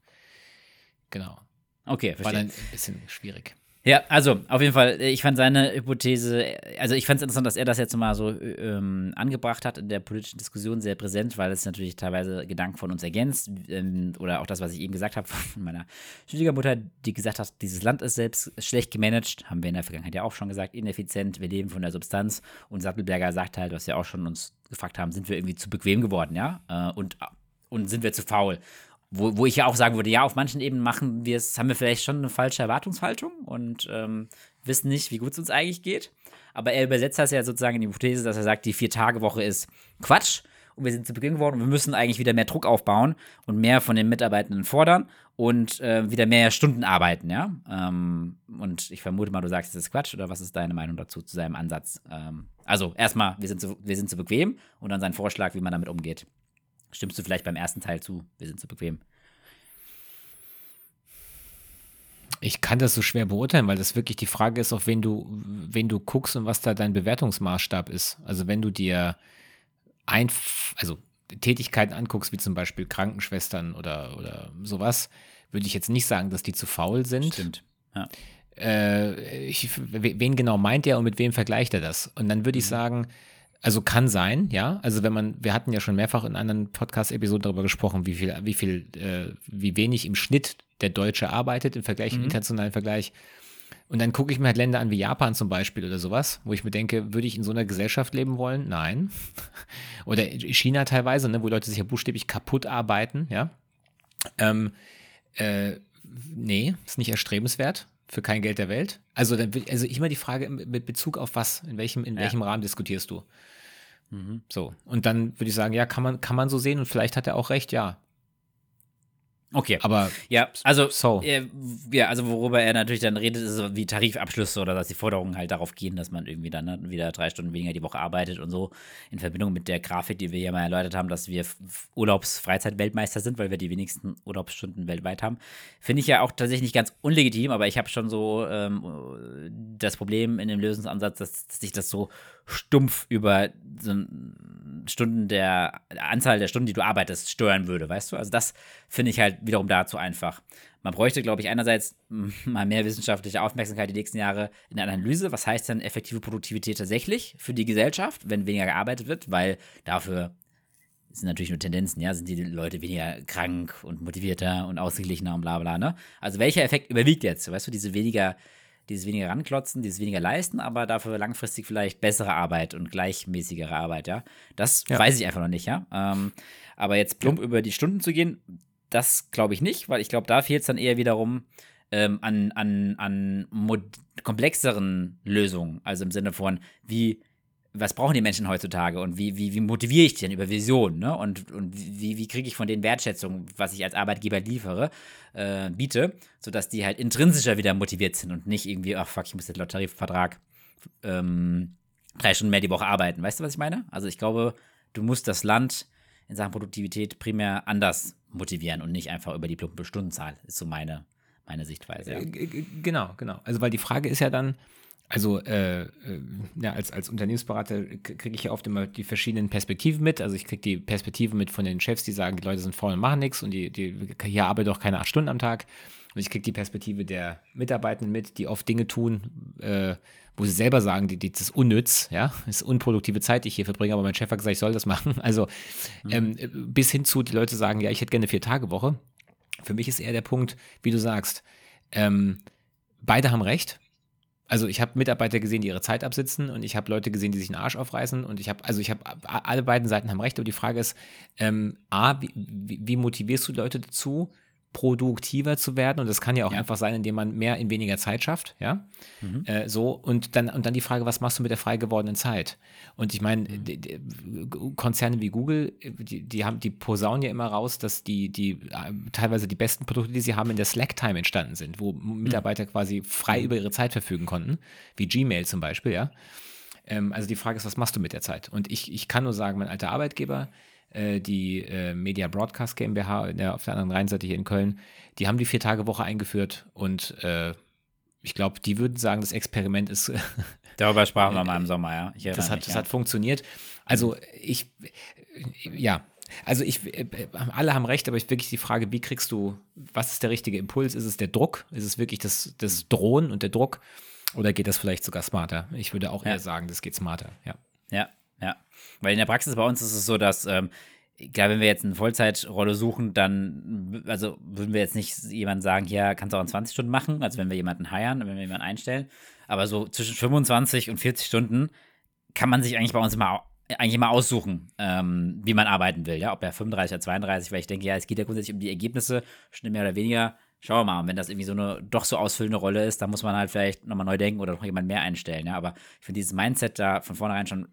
genau. Okay, verstehe. War dann ein bisschen schwierig. Ja, also auf jeden Fall, ich fand seine Hypothese, also ich fand es interessant, dass er das jetzt mal so ähm, angebracht hat in der politischen Diskussion, sehr präsent, weil es natürlich teilweise Gedanken von uns ergänzt ähm, oder auch das, was ich eben gesagt habe [laughs] von meiner Schwiegermutter, die gesagt hat, dieses Land ist selbst schlecht gemanagt, haben wir in der Vergangenheit ja auch schon gesagt, ineffizient, wir leben von der Substanz. Und Sattelberger sagt halt, was wir auch schon uns gefragt haben, sind wir irgendwie zu bequem geworden, ja, äh, und, und sind wir zu faul wo, wo ich ja auch sagen würde, ja, auf manchen Ebenen machen wir es, haben wir vielleicht schon eine falsche Erwartungshaltung und ähm, wissen nicht, wie gut es uns eigentlich geht. Aber er übersetzt das ja sozusagen in die Hypothese, dass er sagt, die Vier-Tage-Woche ist Quatsch und wir sind zu Beginn geworden und wir müssen eigentlich wieder mehr Druck aufbauen und mehr von den Mitarbeitenden fordern und äh, wieder mehr Stunden arbeiten, ja. Ähm, und ich vermute mal, du sagst, das ist Quatsch oder was ist deine Meinung dazu, zu seinem Ansatz? Ähm, also erstmal, wir sind, zu, wir sind zu bequem und dann sein Vorschlag, wie man damit umgeht. Stimmst du vielleicht beim ersten Teil zu? Wir sind zu bequem. Ich kann das so schwer beurteilen, weil das wirklich die Frage ist, auf wen du, wen du guckst und was da dein Bewertungsmaßstab ist. Also wenn du dir ein, also Tätigkeiten anguckst, wie zum Beispiel Krankenschwestern oder, oder sowas, würde ich jetzt nicht sagen, dass die zu faul sind. Stimmt. Ja. Äh, ich, wen genau meint er und mit wem vergleicht er das? Und dann würde ich mhm. sagen, also kann sein, ja. Also wenn man, wir hatten ja schon mehrfach in anderen Podcast-Episoden darüber gesprochen, wie viel, wie viel, äh, wie wenig im Schnitt der Deutsche arbeitet im Vergleich, mhm. im internationalen Vergleich. Und dann gucke ich mir halt Länder an wie Japan zum Beispiel oder sowas, wo ich mir denke, würde ich in so einer Gesellschaft leben wollen? Nein. [laughs] oder China teilweise, ne, wo Leute sich ja buchstäblich kaputt arbeiten, ja. Ähm, äh, nee, ist nicht erstrebenswert für kein Geld der Welt. Also, dann, also immer die Frage mit Bezug auf was, in welchem, in ja. welchem Rahmen diskutierst du? Mhm. So. Und dann würde ich sagen, ja, kann man, kann man so sehen und vielleicht hat er auch recht, ja. Okay. Aber ja, also so. Äh, ja, also worüber er natürlich dann redet, ist so wie Tarifabschlüsse oder dass die Forderungen halt darauf gehen, dass man irgendwie dann ne, wieder drei Stunden weniger die Woche arbeitet und so. In Verbindung mit der Grafik, die wir ja mal erläutert haben, dass wir Urlaubs-Freizeit-Weltmeister sind, weil wir die wenigsten Urlaubsstunden weltweit haben. Finde ich ja auch tatsächlich nicht ganz unlegitim, aber ich habe schon so ähm, das Problem in dem Lösungsansatz, dass, dass sich das so stumpf über so Stunden der Anzahl der Stunden, die du arbeitest, steuern würde, weißt du? Also das finde ich halt wiederum dazu einfach. Man bräuchte, glaube ich, einerseits [laughs] mal mehr wissenschaftliche Aufmerksamkeit die nächsten Jahre in der Analyse. Was heißt denn effektive Produktivität tatsächlich für die Gesellschaft, wenn weniger gearbeitet wird? Weil dafür sind natürlich nur Tendenzen, ja, sind die Leute weniger krank und motivierter und ausgeglichener und bla bla, ne? Also welcher Effekt überwiegt jetzt? Weißt du, diese weniger dieses weniger ranklotzen, dieses weniger leisten, aber dafür langfristig vielleicht bessere Arbeit und gleichmäßigere Arbeit, ja. Das ja. weiß ich einfach noch nicht, ja. Ähm, aber jetzt plump ja. über die Stunden zu gehen, das glaube ich nicht, weil ich glaube, da fehlt es dann eher wiederum ähm, an, an, an komplexeren Lösungen. Also im Sinne von, wie was brauchen die Menschen heutzutage und wie, wie, wie motiviere ich die denn über Visionen ne? und, und wie, wie kriege ich von denen Wertschätzung, was ich als Arbeitgeber liefere, äh, biete, sodass die halt intrinsischer wieder motiviert sind und nicht irgendwie, ach fuck, ich muss jetzt laut Tarifvertrag ähm, drei Stunden mehr die Woche arbeiten. Weißt du, was ich meine? Also ich glaube, du musst das Land in Sachen Produktivität primär anders motivieren und nicht einfach über die plumpe Stundenzahl, ist so meine, meine Sichtweise. Ja. Äh, genau, genau. Also weil die Frage ist ja dann, also äh, äh, ja, als, als Unternehmensberater kriege ich ja oft immer die verschiedenen Perspektiven mit. Also ich kriege die Perspektive mit von den Chefs, die sagen, die Leute sind faul und machen nichts und die, die hier arbeiten doch keine acht Stunden am Tag. Und ich kriege die Perspektive der Mitarbeitenden mit, die oft Dinge tun, äh, wo sie selber sagen, die, die, das ist unnütz, ja, das ist unproduktive Zeit, die ich hier verbringe, aber mein Chef hat gesagt, ich soll das machen. [laughs] Also mhm. ähm, bis hin zu, die Leute sagen, ja, ich hätte gerne eine Vier-Tage-Woche. Für mich ist eher der Punkt, wie du sagst, ähm, beide haben recht also ich habe Mitarbeiter gesehen, die ihre Zeit absitzen und ich habe Leute gesehen, die sich den Arsch aufreißen und ich habe, also ich habe, alle beiden Seiten haben recht, aber die Frage ist, ähm, A, wie, wie, motivierst du Leute dazu, produktiver zu werden. Und das kann ja auch Ja. einfach sein, indem man mehr in weniger Zeit schafft, ja. Mhm. Äh, so, und dann, und dann die Frage, was machst du mit der frei gewordenen Zeit? Und ich meine, Mhm. Konzerne wie Google, die, die haben, die posaunen ja immer raus, dass die, die äh, teilweise die besten Produkte, die sie haben, in der Slack-Time entstanden sind, wo Mhm. Mitarbeiter quasi frei über ihre Zeit verfügen konnten, wie Gmail zum Beispiel, ja. Ähm, also die Frage ist, was machst du mit der Zeit? Und ich, ich kann nur sagen, mein alter Arbeitgeber, die äh, Media Broadcast GmbH der, auf der anderen Rheinseite hier in Köln, die haben die Vier-Tage-Woche eingeführt und äh, ich glaube, die würden sagen, das Experiment ist, [laughs] Darüber sprachen wir mal im Sommer, ja. Ich das hat, mich, das ja. hat funktioniert. Also ich, ja, also ich, äh, alle haben recht, aber ich wirklich die Frage, wie kriegst du, was ist der richtige Impuls? Ist es der Druck? Ist es wirklich das, das Drohen und der Druck? Oder geht das vielleicht sogar smarter? Ich würde auch Ja. eher sagen, das geht smarter. Ja, ja. Weil in der Praxis bei uns ist es so, dass, ähm, klar, wenn wir jetzt eine Vollzeitrolle suchen, dann, also würden wir jetzt nicht jemandem sagen, hier kannst du auch in 20 Stunden machen, also wenn wir jemanden heiren, wenn wir jemanden einstellen. Aber so zwischen 25 und 40 Stunden kann man sich eigentlich bei uns immer, eigentlich immer aussuchen, ähm, wie man arbeiten will, ja, ob er 35 oder 32, weil ich denke, ja, es geht ja grundsätzlich um die Ergebnisse, Stunde mehr oder weniger. Schauen wir mal, und wenn das irgendwie so eine doch so ausfüllende Rolle ist, dann muss man halt vielleicht nochmal neu denken oder noch jemand mehr einstellen, ja. Aber ich finde dieses Mindset da von vornherein schon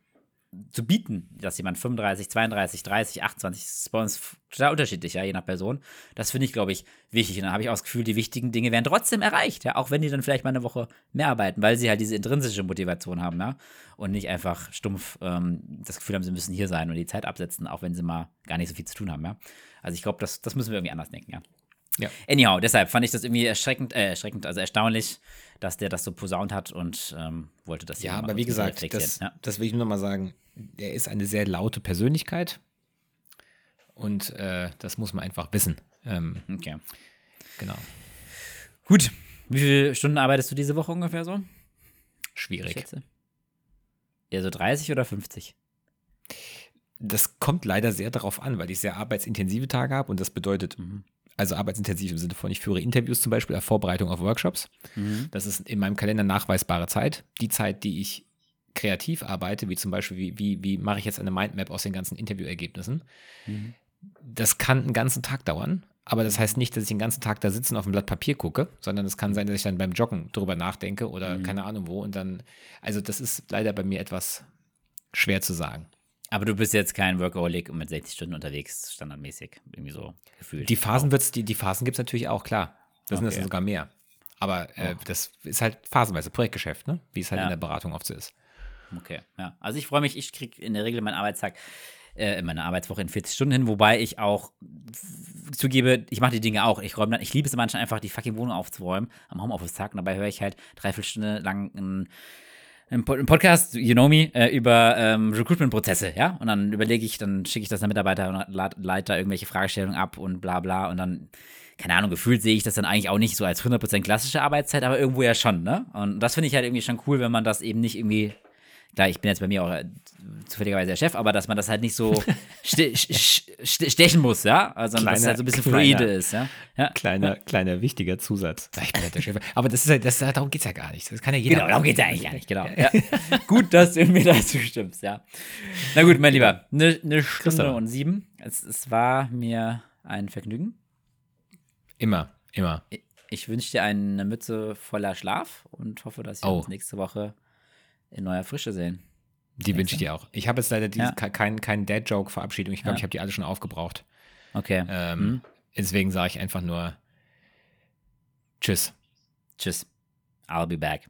zu bieten, dass jemand 35, 32, 30, 28, das total unterschiedlich, ja, je nach Person. Das finde ich, glaube ich, wichtig. Und dann habe ich auch das Gefühl, die wichtigen Dinge werden trotzdem erreicht, ja, auch wenn die dann vielleicht mal eine Woche mehr arbeiten, weil sie halt diese intrinsische Motivation haben, ja, und nicht einfach stumpf ähm, das Gefühl haben, sie müssen hier sein und die Zeit absetzen, auch wenn sie mal gar nicht so viel zu tun haben, ja. Also ich glaube, das, das müssen wir irgendwie anders denken, ja. Ja. Anyhow, deshalb fand ich das irgendwie erschreckend, äh, erschreckend, also erstaunlich, dass der das so posaunt hat und ähm, wollte das Ja, mal aber wie gesagt, das, ja. das will ich nur noch mal sagen. Er ist eine sehr laute Persönlichkeit und äh, das muss man einfach wissen. Ähm, Okay. genau. Gut. Wie viele Stunden arbeitest du diese Woche ungefähr so? Schwierig. schätze. So 30 oder 50? Das kommt leider sehr darauf an, weil ich sehr arbeitsintensive Tage habe und das bedeutet, Mhm. Also arbeitsintensiv im Sinne von, ich führe Interviews zum Beispiel, Vorbereitung auf Workshops. Mhm. Das ist in meinem Kalender nachweisbare Zeit. Die Zeit, die ich kreativ arbeite, wie zum Beispiel, wie, wie, wie mache ich jetzt eine Mindmap aus den ganzen Interviewergebnissen, Mhm. das kann einen ganzen Tag dauern. Aber das heißt nicht, dass ich den ganzen Tag da sitzen auf dem Blatt Papier gucke, sondern es kann sein, dass ich dann beim Joggen drüber nachdenke oder Mhm. keine Ahnung wo. Und dann, also das ist leider bei mir etwas schwer zu sagen. Aber du bist jetzt kein Workaholic und mit 60 Stunden unterwegs, standardmäßig. Irgendwie so gefühlt. Die Phasen wird's, die, die Phasen gibt es natürlich auch, klar. Das sind das Okay. sogar mehr. Aber äh, das ist halt phasenweise Projektgeschäft, ne? Wie es halt Ja. in der Beratung oft so ist. Okay, ja. Also ich freue mich, ich kriege in der Regel meinen Arbeitstag, äh, meine Arbeitswoche in 40 Stunden hin, wobei ich auch zugebe, ich mache die Dinge auch. Ich räume dann, ich liebe es manchmal einfach, die fucking Wohnung aufzuräumen am Homeoffice-Tag und dabei höre ich halt dreiviertel Stunde lang einen, einen Podcast, you know me, äh, über ähm, Recruitment-Prozesse, ja. Und dann überlege ich, dann schicke ich das an Mitarbeiter und leite da irgendwelche Fragestellungen ab und bla bla und dann keine Ahnung, gefühlt sehe ich das dann eigentlich auch nicht so als 100% klassische Arbeitszeit, aber irgendwo ja schon, ne? Und das finde ich halt irgendwie schon cool, wenn man das eben nicht irgendwie klar, ich bin jetzt bei mir auch äh, zufälligerweise der Chef, aber dass man das halt nicht so [laughs] ste sch- stechen muss, ja? Also dass es Kleiner- halt so ein bisschen kleiner- fluide ist, ja? ja. Kleiner, kleiner wichtiger Zusatz. Ich bin halt der Chef. Aber das ist halt, das, darum geht es ja gar nicht. Das kann ja jeder. Genau, darum geht es ja eigentlich gar nicht, genau. [laughs] Ja. gut, dass du mir dazu stimmst, ja. Na gut, mein Lieber, eine ne Stunde und sieben. Es, es war mir ein Vergnügen. Immer, immer. Ich wünsche dir eine Mütze voller Schlaf und hoffe, dass wir Oh. uns nächste Woche in neuer Frische sehen. Die wünsche ich dir auch. Ich habe jetzt leider diese, Ja. ke- kein, kein Dad-Joke-Verabschiedung. Ich glaube, Ja. ich habe die alle schon aufgebraucht. Okay. Ähm, Hm? Deswegen sage ich einfach nur Tschüss. Tschüss. I'll be back.